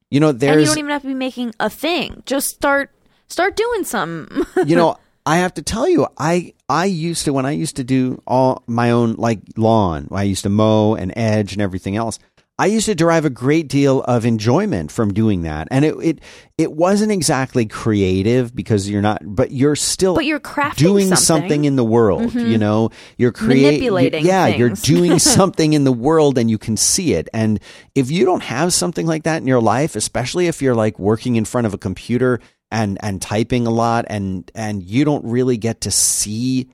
you know there's And you don't even have to be making a thing. Just start start doing something. you know i have to tell you i i used to when i used to do all my own like lawn i used to mow and edge and everything else I used to derive a great deal of enjoyment from doing that, and it it it wasn't exactly creative because you're not, but you're still, But you're crafting doing something. something in the world. Mm-hmm. You know, you're creating, Manipulating Yeah, you're doing something in the world, and you can see it. And if you don't have something like that in your life, especially if you're like working in front of a computer and and typing a lot, and and you don't really get to see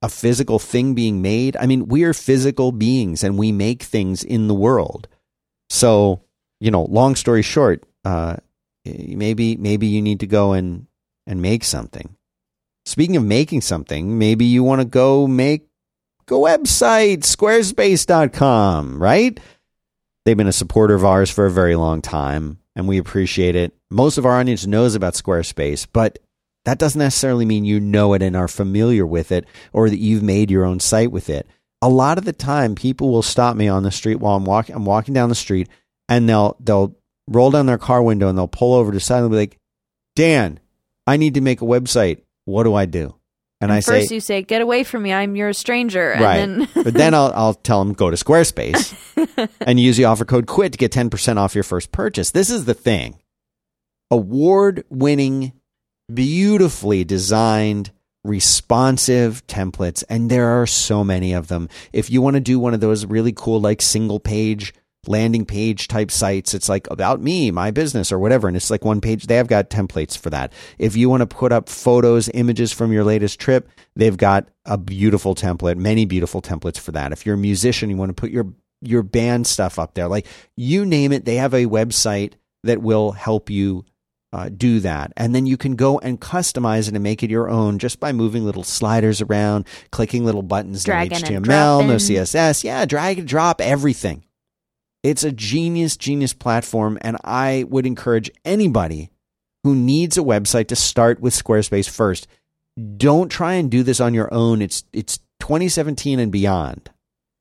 a physical thing being made. I mean, we are physical beings and we make things in the world. So, you know, long story short, uh, maybe maybe you need to go and and make something. Speaking of making something, maybe you want to go make a website, squarespace.com, right? They've been a supporter of ours for a very long time, and we appreciate it. Most of our audience knows about Squarespace, but that doesn't necessarily mean you know it and are familiar with it or that you've made your own site with it. A lot of the time people will stop me on the street while I'm walking I'm walking down the street and they'll they'll roll down their car window and they'll pull over to the side and be like, "Dan, I need to make a website. What do I do?" And, I say, First, you say, "Get away from me! I'm your stranger." And right. then but then I'll I'll tell them go to Squarespace and use the offer code QUIT to get 10% off your first purchase. This is the thing. Award-winning, beautifully designed, responsive templates and there are so many of them. If you want to do one of those really cool like single page landing page type sites, it's like about me, my business or whatever and it's like one page they have got templates for that. If you want to put up photos, images from your latest trip, they've got a beautiful template, many beautiful templates for that. If you're a musician, you want to put your your band stuff up there. Like you name it, they have a website that will help you uh, do that. And then you can go and customize it and make it your own just by moving little sliders around, clicking little buttons, Drag no HTML, no. CSS. Yeah, drag and drop everything. It's a genius, genius platform. And I would encourage anybody who needs a website to start with Squarespace first. Don't try and do this on your own. It's it's 2017 and beyond.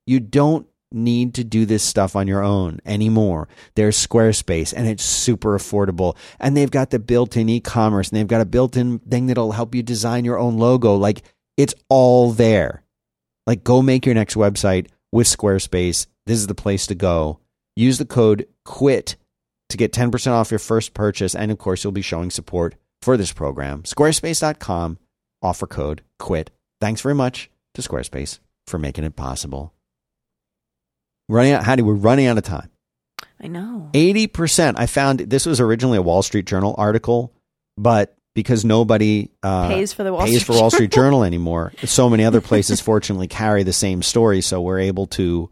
You don't need to do this stuff on your own anymore. There's Squarespace and it's super affordable. And they've got the built-in e-commerce and they've got a built-in thing that'll help you design your own logo. Like it's all there. Like go make your next website with Squarespace. This is the place to go. Use the code QUIT to get 10% off your first purchase. And of course, you'll be showing support for this program. Squarespace.com, offer code QUIT. Thanks very much to Squarespace for making it possible. Running out, Hattie, we're running out of time. I know. 80%. I found this was originally a Wall Street Journal article, but because nobody uh, Pays for the Wall pays Street for Wall Street Journal anymore, so many other places fortunately carry the same story, so we're able to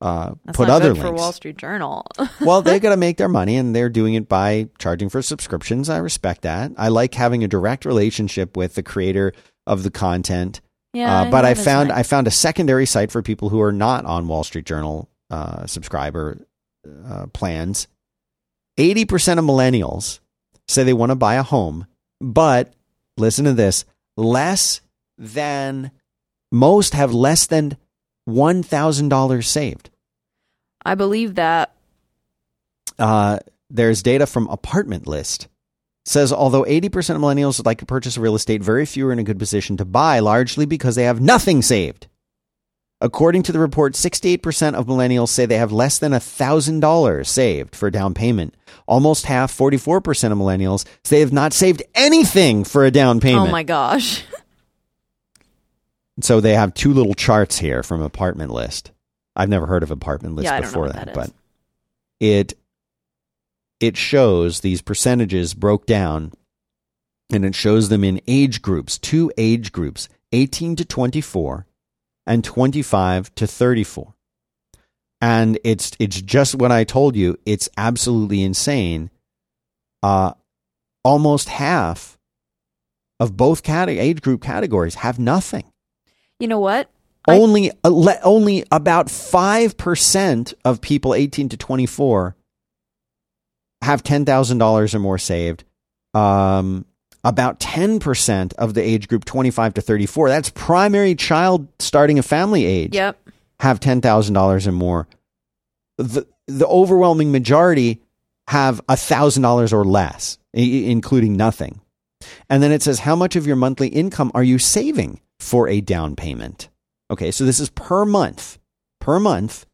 uh, put other good for links. Wall Street Journal. well, they got to make their money, and they're doing it by charging for subscriptions. I respect that. I like having a direct relationship with the creator of the content. Yeah, uh, but I found. I found a secondary site for people who are not on Wall Street Journal uh, subscriber uh, plans. Eighty percent of millennials say they want to buy a home, but listen to this: less than most have less than one thousand dollars saved. I believe that. uh, there's data from Apartment List says although 80% of millennials would like to purchase real estate, very few are in a good position to buy, largely because they have nothing saved. According to the report, 68% of millennials say they have less than $1,000 saved for a down payment. Almost half, 44% of millennials, say they have not saved anything for a down oh payment. Oh my gosh. So they have two little charts here from Apartment List. I've never heard of Apartment List Yeah, I don't know before that, that but it it shows these percentages broke down and it shows them in age groups, two age groups, 18 to 24 and 25 to 34. And it's it's just what I told you, it's absolutely insane. Uh almost half of both cate- age group categories have nothing You know what? Only uh, le- only about 5% of people 18 to 24 have $10,000 or more saved. Um, about 10% of the age group 25 to 34, that's primary child starting a family age, Yep. have $10,000 or more. The, the overwhelming majority have $1,000 or less, i- including nothing. And then it says, how much of your monthly income are you saving for a down payment? Okay, so this is per month. Per month.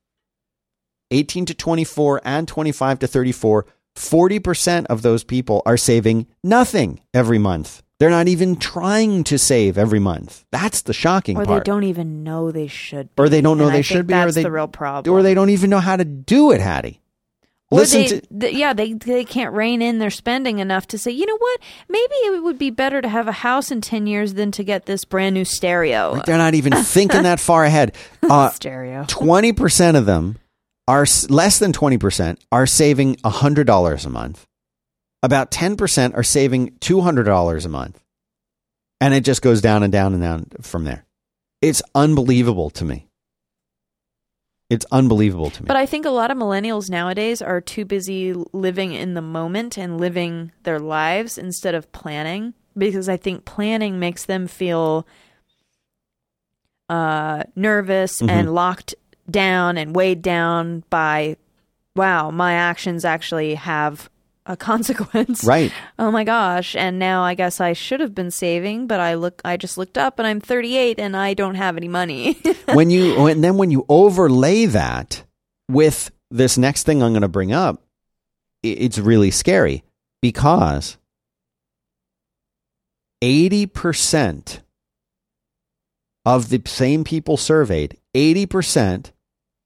18 to 24 and 25 to 34, 40% of those people are saving nothing every month. They're not even trying to save every month. That's the shocking or part. Or they don't even know they should. or they don't know And I they think should be, or That's they the real problem. or they don't even know how to do it, Hattie. Or Listen they, to th- yeah, they they can't rein in their spending enough to say, you know what? Maybe it would be better to have a house in ten years than to get this brand new stereo. they're not even thinking that far ahead. Uh, stereo. 20% of them are less than 20% are saving $100 a month. About 10% are saving $200 a month. And it just goes down and down and down from there. It's unbelievable to me. It's unbelievable to me. But I think a lot of millennials nowadays are too busy living in the moment and living their lives instead of planning because I think planning makes them feel uh, nervous Mm-hmm. and locked down and weighed down by, wow, my actions actually have a consequence. right. Oh my gosh. And now I guess I should have been saving, but I look I just looked up and I'm 38 and I don't have any money. when you and then when you overlay that with this next thing I'm going to bring up, it's really scary because 80% of the same people surveyed, 80%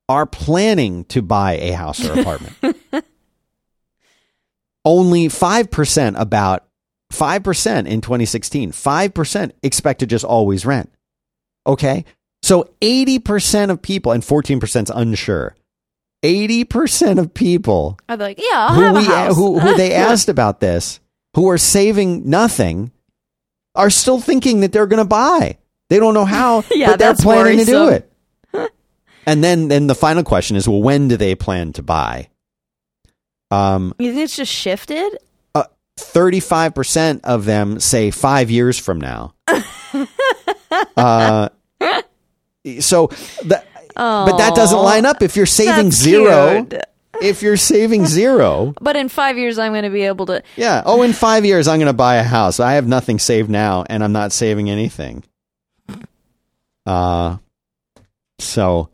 are planning to buy a house or apartment. Only 5% about 5% in 2016, 5% expect to just always rent. Okay? So 80% of people, and 14% is unsure. 80% of people I'd like, yeah, I'll who, we, who, who they asked about this, who are saving nothing, are still thinking that they're going to buy. They don't know how, Yeah, but they're planning to do it. And then, then the final question is, well, when do they plan to buy? Um, you think it's just shifted? uh, 35% of them say five years from now. uh, so, the, but that doesn't line up if you're saving zero. cute. If you're saving zero, But in five years, I'm going to be able to. yeah. Oh, in five years, I'm going to buy a house. I have nothing saved now, and I'm not saving anything. Uh, so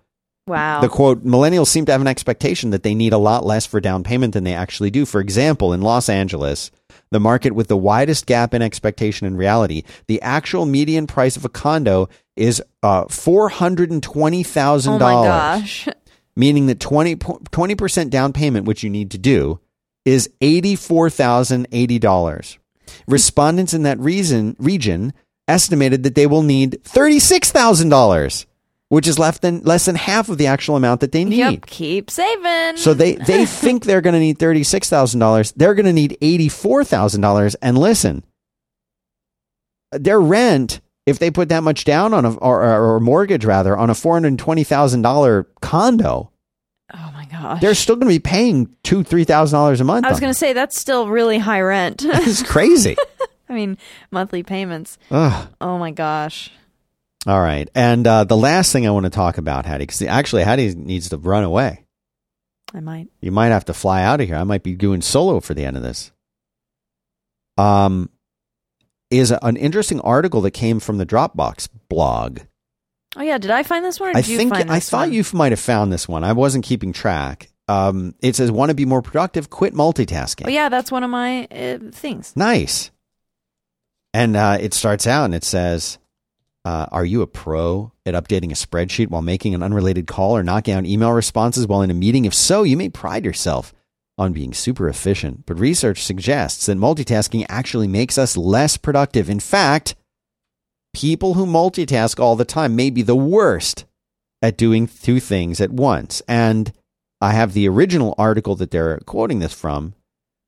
Wow. the quote millennials seem to have an expectation that they need a lot less for down payment than they actually do. For example, in Los Angeles, the market with the widest gap in expectation and reality, the actual median price of a condo is uh, four hundred and twenty thousand oh my gosh. meaning that 20 percent down payment, which you need to do, is eighty four thousand eighty dollars. Respondents in that reason region estimated that they will need thirty six thousand dollars, which is less than less than half of the actual amount that they need. Yep. Keep saving. So they they think they're going to need thirty six thousand dollars. They're going to need eighty four thousand dollars. And listen, their rent, if they put that much down on a or, or, or mortgage rather on a four hundred twenty thousand dollar condo, oh my gosh. they're still going to be paying two three thousand dollars a month. I was going to say that's still really high rent. it. It's crazy. I mean, monthly payments. Ugh. Oh my gosh. All right, and uh, the last thing I want to talk about, Hattie, because actually Hattie needs to run away. I might. You might have to fly out of here. I might be doing solo for the end of this. Um, is an interesting article that came from the Dropbox blog. Oh yeah. Did I find this one? Or I you think I thought one? you might have found this one. I wasn't keeping track. Um, it says, "Want to be more productive? Quit multitasking." Oh yeah, that's one of my uh, things. Nice. And uh, it starts out and it says, uh, Are you a pro at updating a spreadsheet while making an unrelated call or knocking out email responses while in a meeting? If so, you may pride yourself on being super efficient. But research suggests that multitasking actually makes us less productive. In fact, people who multitask all the time may be the worst at doing two things at once. And I have the original article that they're quoting this from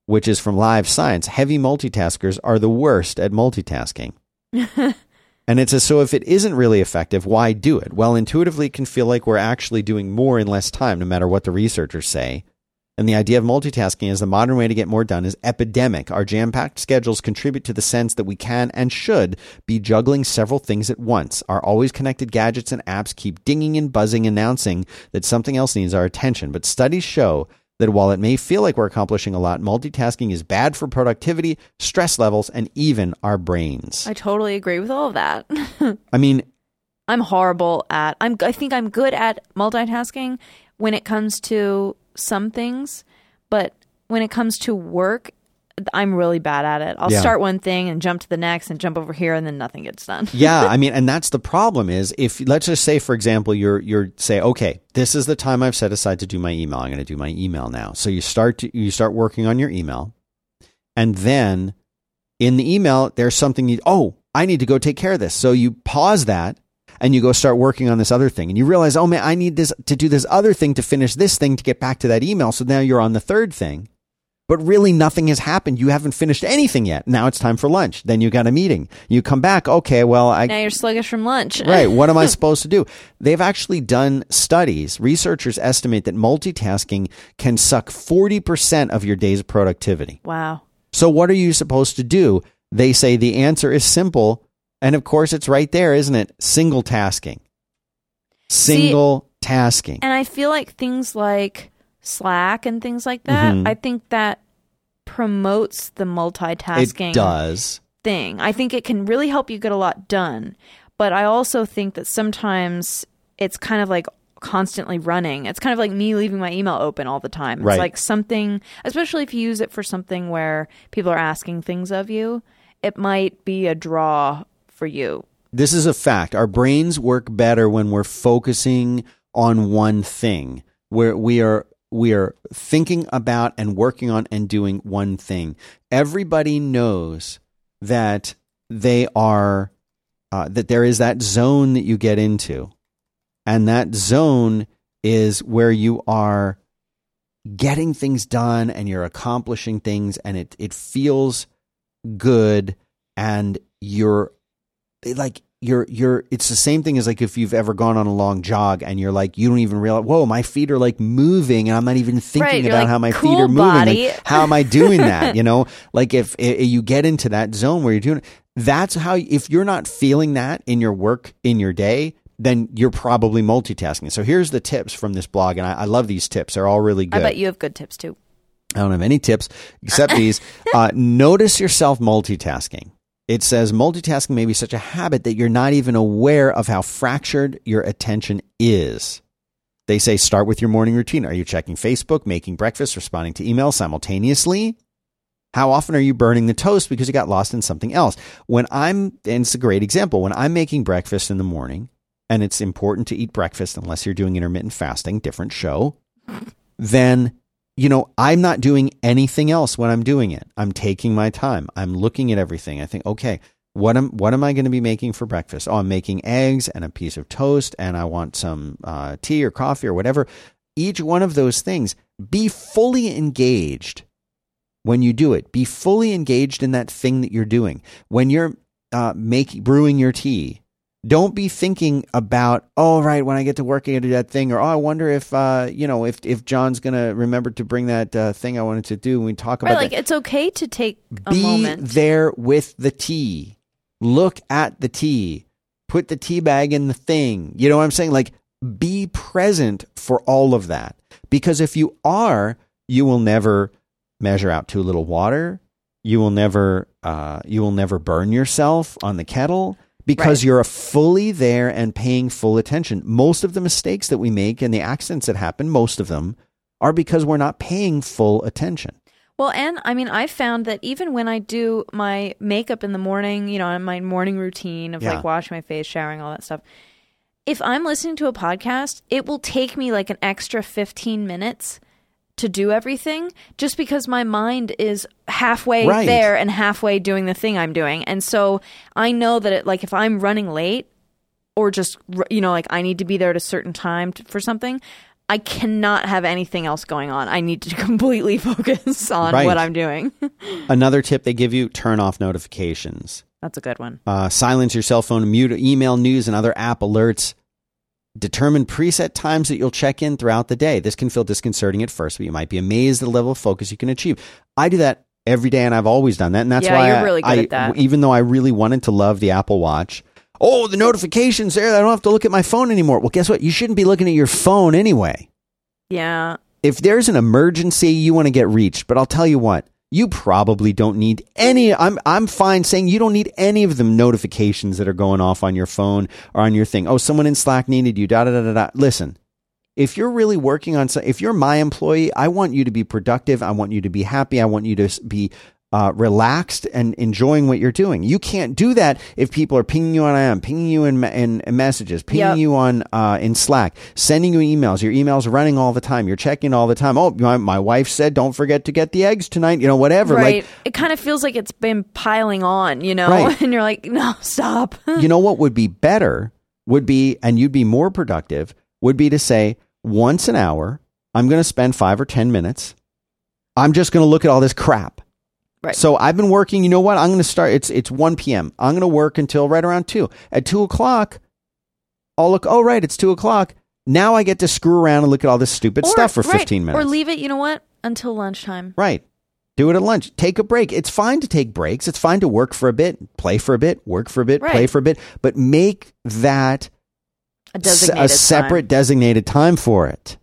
which is from Live Science, heavy multitaskers are the worst at multitasking. and it says, so if it isn't really effective, why do it? Well, intuitively, it can feel like we're actually doing more in less time, no matter what the researchers say. And the idea of multitasking as the modern way to get more done is epidemic. Our jam packed schedules contribute to the sense that we can and should be juggling several things at once. Our always connected gadgets and apps keep dinging and buzzing, announcing that something else needs our attention. But studies show that while it may feel like we're accomplishing a lot, multitasking is bad for productivity, stress levels, and even our brains. I totally agree with all of that. I mean, I'm horrible at. I'm. I think I'm good at multitasking when it comes to some things, but when it comes to work, I'm really bad at it. I'll Yeah. start one thing and jump to the next and jump over here and then nothing gets done. yeah, I mean, and that's the problem is if let's just say, for example, you're you're say, okay, this is the time I've set aside to do my email. I'm going to do my email now. So you start to, you start working on your email, and then in the email there's something you oh I need to go take care of this. So you pause that and you go start working on this other thing, and you realize oh man I need this to do this other thing to finish this thing to get back to that email. So now you're on the third thing but really nothing has happened. You haven't finished anything yet. Now it's time for lunch. Then you got a meeting. You come back. Okay, well, I now you're sluggish from lunch. right. What am I supposed to do? They've actually done studies. Researchers estimate that multitasking can suck forty percent of your day's productivity. wow. So what are you supposed to do? They say the answer is simple, and of course it's right there, isn't it? Single tasking. Single tasking. And I feel like things like Slack and things like that, Mhm. I think that promotes the multitasking It does. thing. I think it can really help you get a lot done. But I also think that sometimes it's kind of like constantly running. It's kind of like me leaving my email open all the time. It's Right. like something, especially if you use it for something where people are asking things of you, it might be a draw for you. This is a fact. Our brains work better when we're focusing on one thing. Where we are we are thinking about and working on and doing one thing. Everybody knows that they are uh, that there is that zone that you get into, and that zone is where you are getting things done and you're accomplishing things, and it it feels good, and you're like you're you're it's the same thing as like if you've ever gone on a long jog and you're like you don't even realize whoa my feet are like moving and I'm not even thinking Right, about like, how my feet are moving like how am I doing that you know like if, i you get into that zone where you're doing it that's how if you're not feeling that in your work in your day then you're probably multitasking so here's the tips from this blog and I, I love these tips they're all really good I bet you have good tips too. I don't have any tips except these. Uh, notice yourself multitasking. It says multitasking may be such a habit that you're not even aware of how fractured your attention is. They say start with your morning routine. Are you checking Facebook, making breakfast, responding to emails simultaneously? How often are you burning the toast because you got lost in something else? When I'm, and it's a great example, when I'm making breakfast in the morning, and it's important to eat breakfast unless you're doing intermittent fasting, different show, then you know, I'm not doing anything else when I'm doing it. I'm taking my time. I'm looking at everything. I think, okay, what am what am I going to be making for breakfast? Oh, I'm making eggs and a piece of toast, and I want some uh, tea or coffee or whatever. Each one of those things, be fully engaged when you do it. Be fully engaged in that thing that you're doing. When you're uh, making brewing your tea, don't be thinking about oh right when i get to work i gotta do that thing or oh i wonder if uh you know if if john's gonna remember to bring that uh, thing i wanted to do when we talk Right, about like that it's okay to take a be moment. there with the tea. Look at the tea. Put the tea bag in the thing. You know what i'm saying? Like be present for all of that. Because if you are you will never measure out too little water. You will never uh, you will never burn yourself on the kettle because Right. you're fully there and paying full attention. Most of the mistakes that we make and the accidents that happen, most of them are because we're not paying full attention. Well, and I mean, I found that even when I do my makeup in the morning, you know, in my morning routine of Yeah. like washing my face, showering, all that stuff, if I'm listening to a podcast, it will take me like an extra 15 minutes to do everything just because my mind is halfway Right. there and halfway doing the thing I'm doing. And so I know that it, like if I'm running late or just you know like I need to be there at a certain time t for something, I cannot have anything else going on. I need to completely focus on Right. what I'm doing. Another tip they give you turn off notifications. That's a good one. Uh, silence your cell phone, mute email, news, and other app alerts. Determine preset times that you'll check in throughout the day. This can feel disconcerting at first, but you might be amazed at the level of focus you can achieve. I do that every day, and I've always done that, and that's Yeah, why you're I- really good I- at that. Even though I really wanted to love the Apple Watch, oh, the notifications there. I don't have to look at my phone anymore. Well, guess what? You shouldn't be looking at your phone anyway. Yeah. If there's an emergency, you want to get reached. But I'll tell you what, you probably don't need any. I'm I'm fine saying you don't need any of the notifications that are going off on your phone or on your thing. Oh, someone in Slack needed you. Da da da da da. Listen, if you're really working on, if you're my employee, I want you to be productive. I want you to be happy. I want you to be uh, relaxed and enjoying what you're doing. You can't do that if people are pinging you on IM, pinging you in, in, in messages, pinging Yep. you on uh, in Slack, sending you emails. Your emails are running all the time. You're checking all the time. Oh, my, my wife said, don't forget to get the eggs tonight. You know, whatever. right. Like, it kind of feels like it's been piling on, you know, Right. and you're like, no, stop. you know what would be better would be, and you'd be more productive, would be to say once an hour, I'm going to spend five or 10 minutes. I'm just going to look at all this crap. Right. So I've been working. You know what? I'm going to start. It's it's 1 p.m. I'm going to work until right around two. At two o'clock, I'll look. Oh, right, it's two o'clock. Now I get to screw around and look at all this stupid Or- stuff for right, 15 minutes. Or leave it, you know what, until lunchtime. Right. Do it at lunch. Take a break. It's fine to take breaks. It's fine to work for a bit, play for a bit, work for a bit, play for a bit, but make that A s- designated a separate time. designated time for it.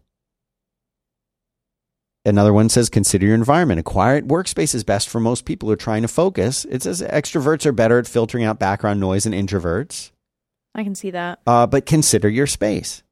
Another one says consider your environment. A quiet workspace is best for most people who are trying to focus. It says extroverts are better at filtering out background noise than introverts. I can see that. Uh, but consider your space.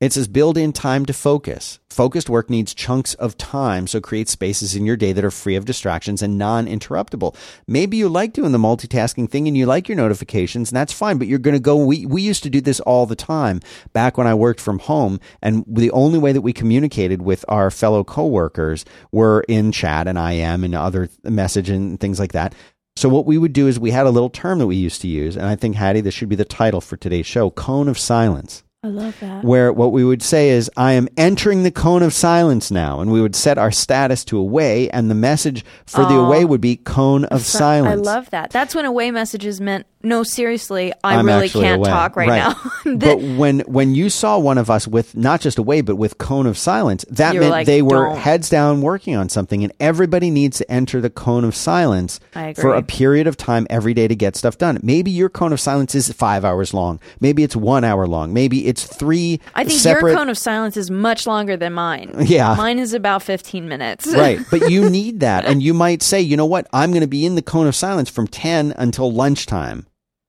It says build in time to focus. Focused work needs chunks of time, so create spaces in your day that are free of distractions and non interruptible. Maybe you like doing the multitasking thing and you like your notifications, and that's fine, but you're going to go. We, we used to do this all the time back when I worked from home, and the only way that we communicated with our fellow coworkers were in chat and IM and other message and things like that. So what we would do is we had a little term that we used to use, and I think Hattie, this should be the title for today's show: cone of silence. I love that. Where what we would say is, "I am entering the cone of silence now," and we would set our status to away, and the message for the away would be cone of So- silence. I love that. That's when away messages meant, no, seriously, I I'm really can't away. talk right, Right. now. but when when you saw one of us with not just away but with cone of silence, that meant like, they were "Don't." heads down working on something, and everybody needs to enter the cone of silence for a period of time every day to get stuff done. Maybe your cone of silence is five hours long. Maybe it's one hour long. Maybe it's three. I think separate, your cone of silence is much longer than mine. Yeah. Mine is about 15 minutes. right. But you need that. And you might say, you know what? I'm going to be in the cone of silence from 10 until lunchtime.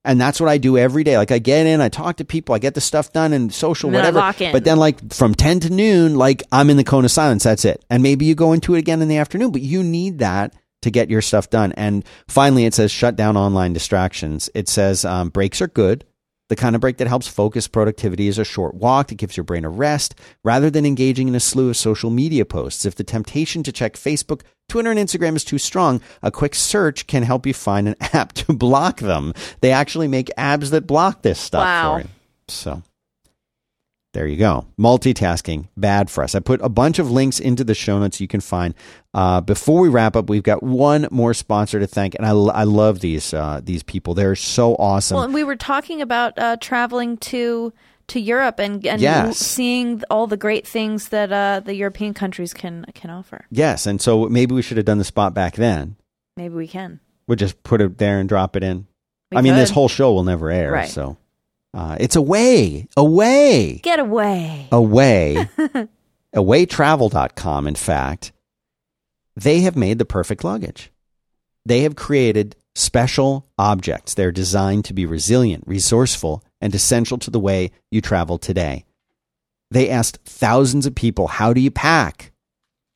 And that's what I do every day. Like I get in, I talk to people, I get the stuff done and social, And whatever. But then like from 10 to noon, like I'm in the cone of silence. That's it. And maybe you go into it again in the afternoon, but you need that to get your stuff done. And finally, it says shut down online distractions. It says um, breaks are good. The kind of break that helps focus productivity is a short walk that gives your brain a rest rather than engaging in a slew of social media posts. If the temptation to check Facebook, Twitter, and Instagram is too strong, a quick search can help you find an app to block them. They actually make apps that block this stuff Wow. for you. So there you go. Multitasking, bad for us. I put a bunch of links into the show notes you can find. Uh, before we wrap up, we've got one more sponsor to thank, and I, I love these uh, these people. They're so awesome. Well, and we were talking about uh, traveling to to Europe and, and Yes. seeing all the great things that uh, the European countries can can offer. yes, and so maybe we should have done the spot back then. Maybe we can. We'll just put it there and drop it in. We I mean, this whole show will never air, Right. so uh, it's away, away. get away. away. Awaytravel.com in fact they have made the perfect luggage. They have created special objects. They're designed to be resilient resourceful and essential to the way you travel today. They asked thousands of people how do you pack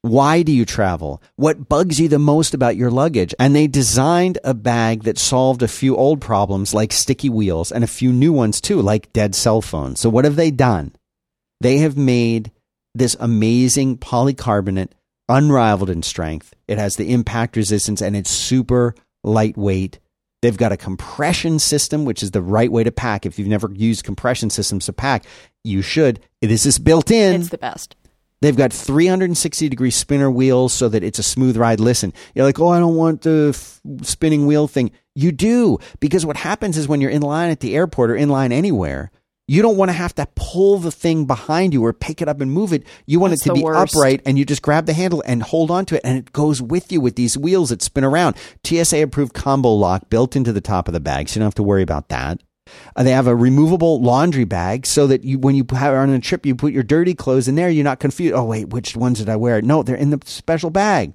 why do you travel? What bugs you the most about your luggage? And they designed a bag that solved a few old problems like sticky wheels and a few new ones too, like dead cell phones. So what have they done? They have made this amazing polycarbonate, unrivaled in strength. It has the impact resistance and it's super lightweight. They've got a compression system, which is the right way to pack. If you've never used compression systems to pack, you should. This is built in. It's the best. They've got 360 degree spinner wheels so that it's a smooth ride. Listen, you're like, oh, I don't want the f- spinning wheel thing. You do, because what happens is when you're in line at the airport or in line anywhere, you don't want to have to pull the thing behind you or pick it up and move it. You want That's it to be worst. upright and you just grab the handle and hold on to it and it goes with you with these wheels that spin around. TSA approved combo lock built into the top of the bag, so you don't have to worry about that. Uh, they have a removable laundry bag so that you, when you have on a trip, you put your dirty clothes in there. You're not confused. Oh wait, which ones did I wear? No, they're in the special bag.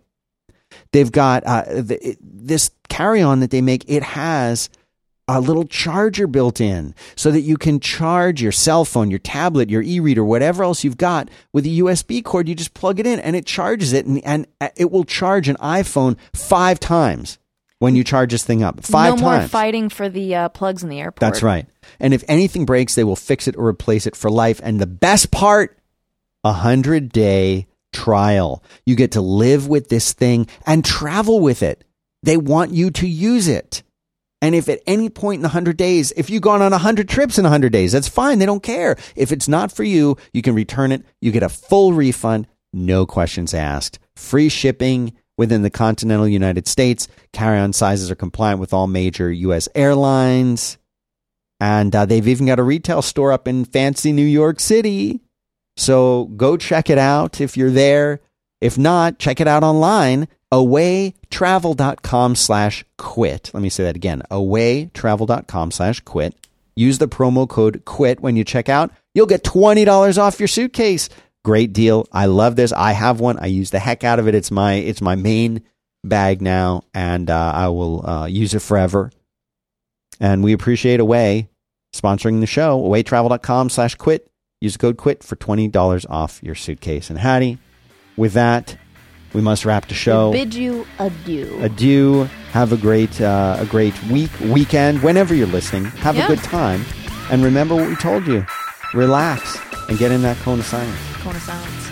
They've got uh, the, it- this carry-on that they make. It has a little charger built in so that you can charge your cell phone, your tablet, your e-reader, whatever else you've got with a USB cord. You just plug it in and it charges it and, and it will charge an iPhone five times when you charge this thing up. Five no more fighting for the uh, plugs in the airport. That's right. And if anything breaks, they will fix it or replace it for life. And the best part, a hundred day trial. You get to live with this thing and travel with it. They want you to use it. And if at any point in the 100 days, if you've gone on 100 trips in 100 days, that's fine. They don't care. If it's not for you, you can return it. You get a full refund, no questions asked. Free shipping within the continental United States. Carry on sizes are compliant with all major U.S. airlines. And uh, they've even got a retail store up in fancy New York City. So go check it out if you're there. If not, check it out online awaytravel.com slash quit. Let me say that again. awaytravel.com slash quit. Use the promo code quit when you check out. You'll get $20 off your suitcase. Great deal. I love this. I have one. I use the heck out of it. It's my, it's my main bag now and uh, I will uh, use it forever. And we appreciate Away sponsoring the show. Awaytravel.com slash quit. Use code quit for $20 off your suitcase. And Hattie, with that, we must wrap the show. We bid you adieu. Adieu. Have a great uh, a great week, weekend, whenever you're listening. Have Yeah. a good time, and remember what we told you. Relax and get in that cone of silence. Cone of silence.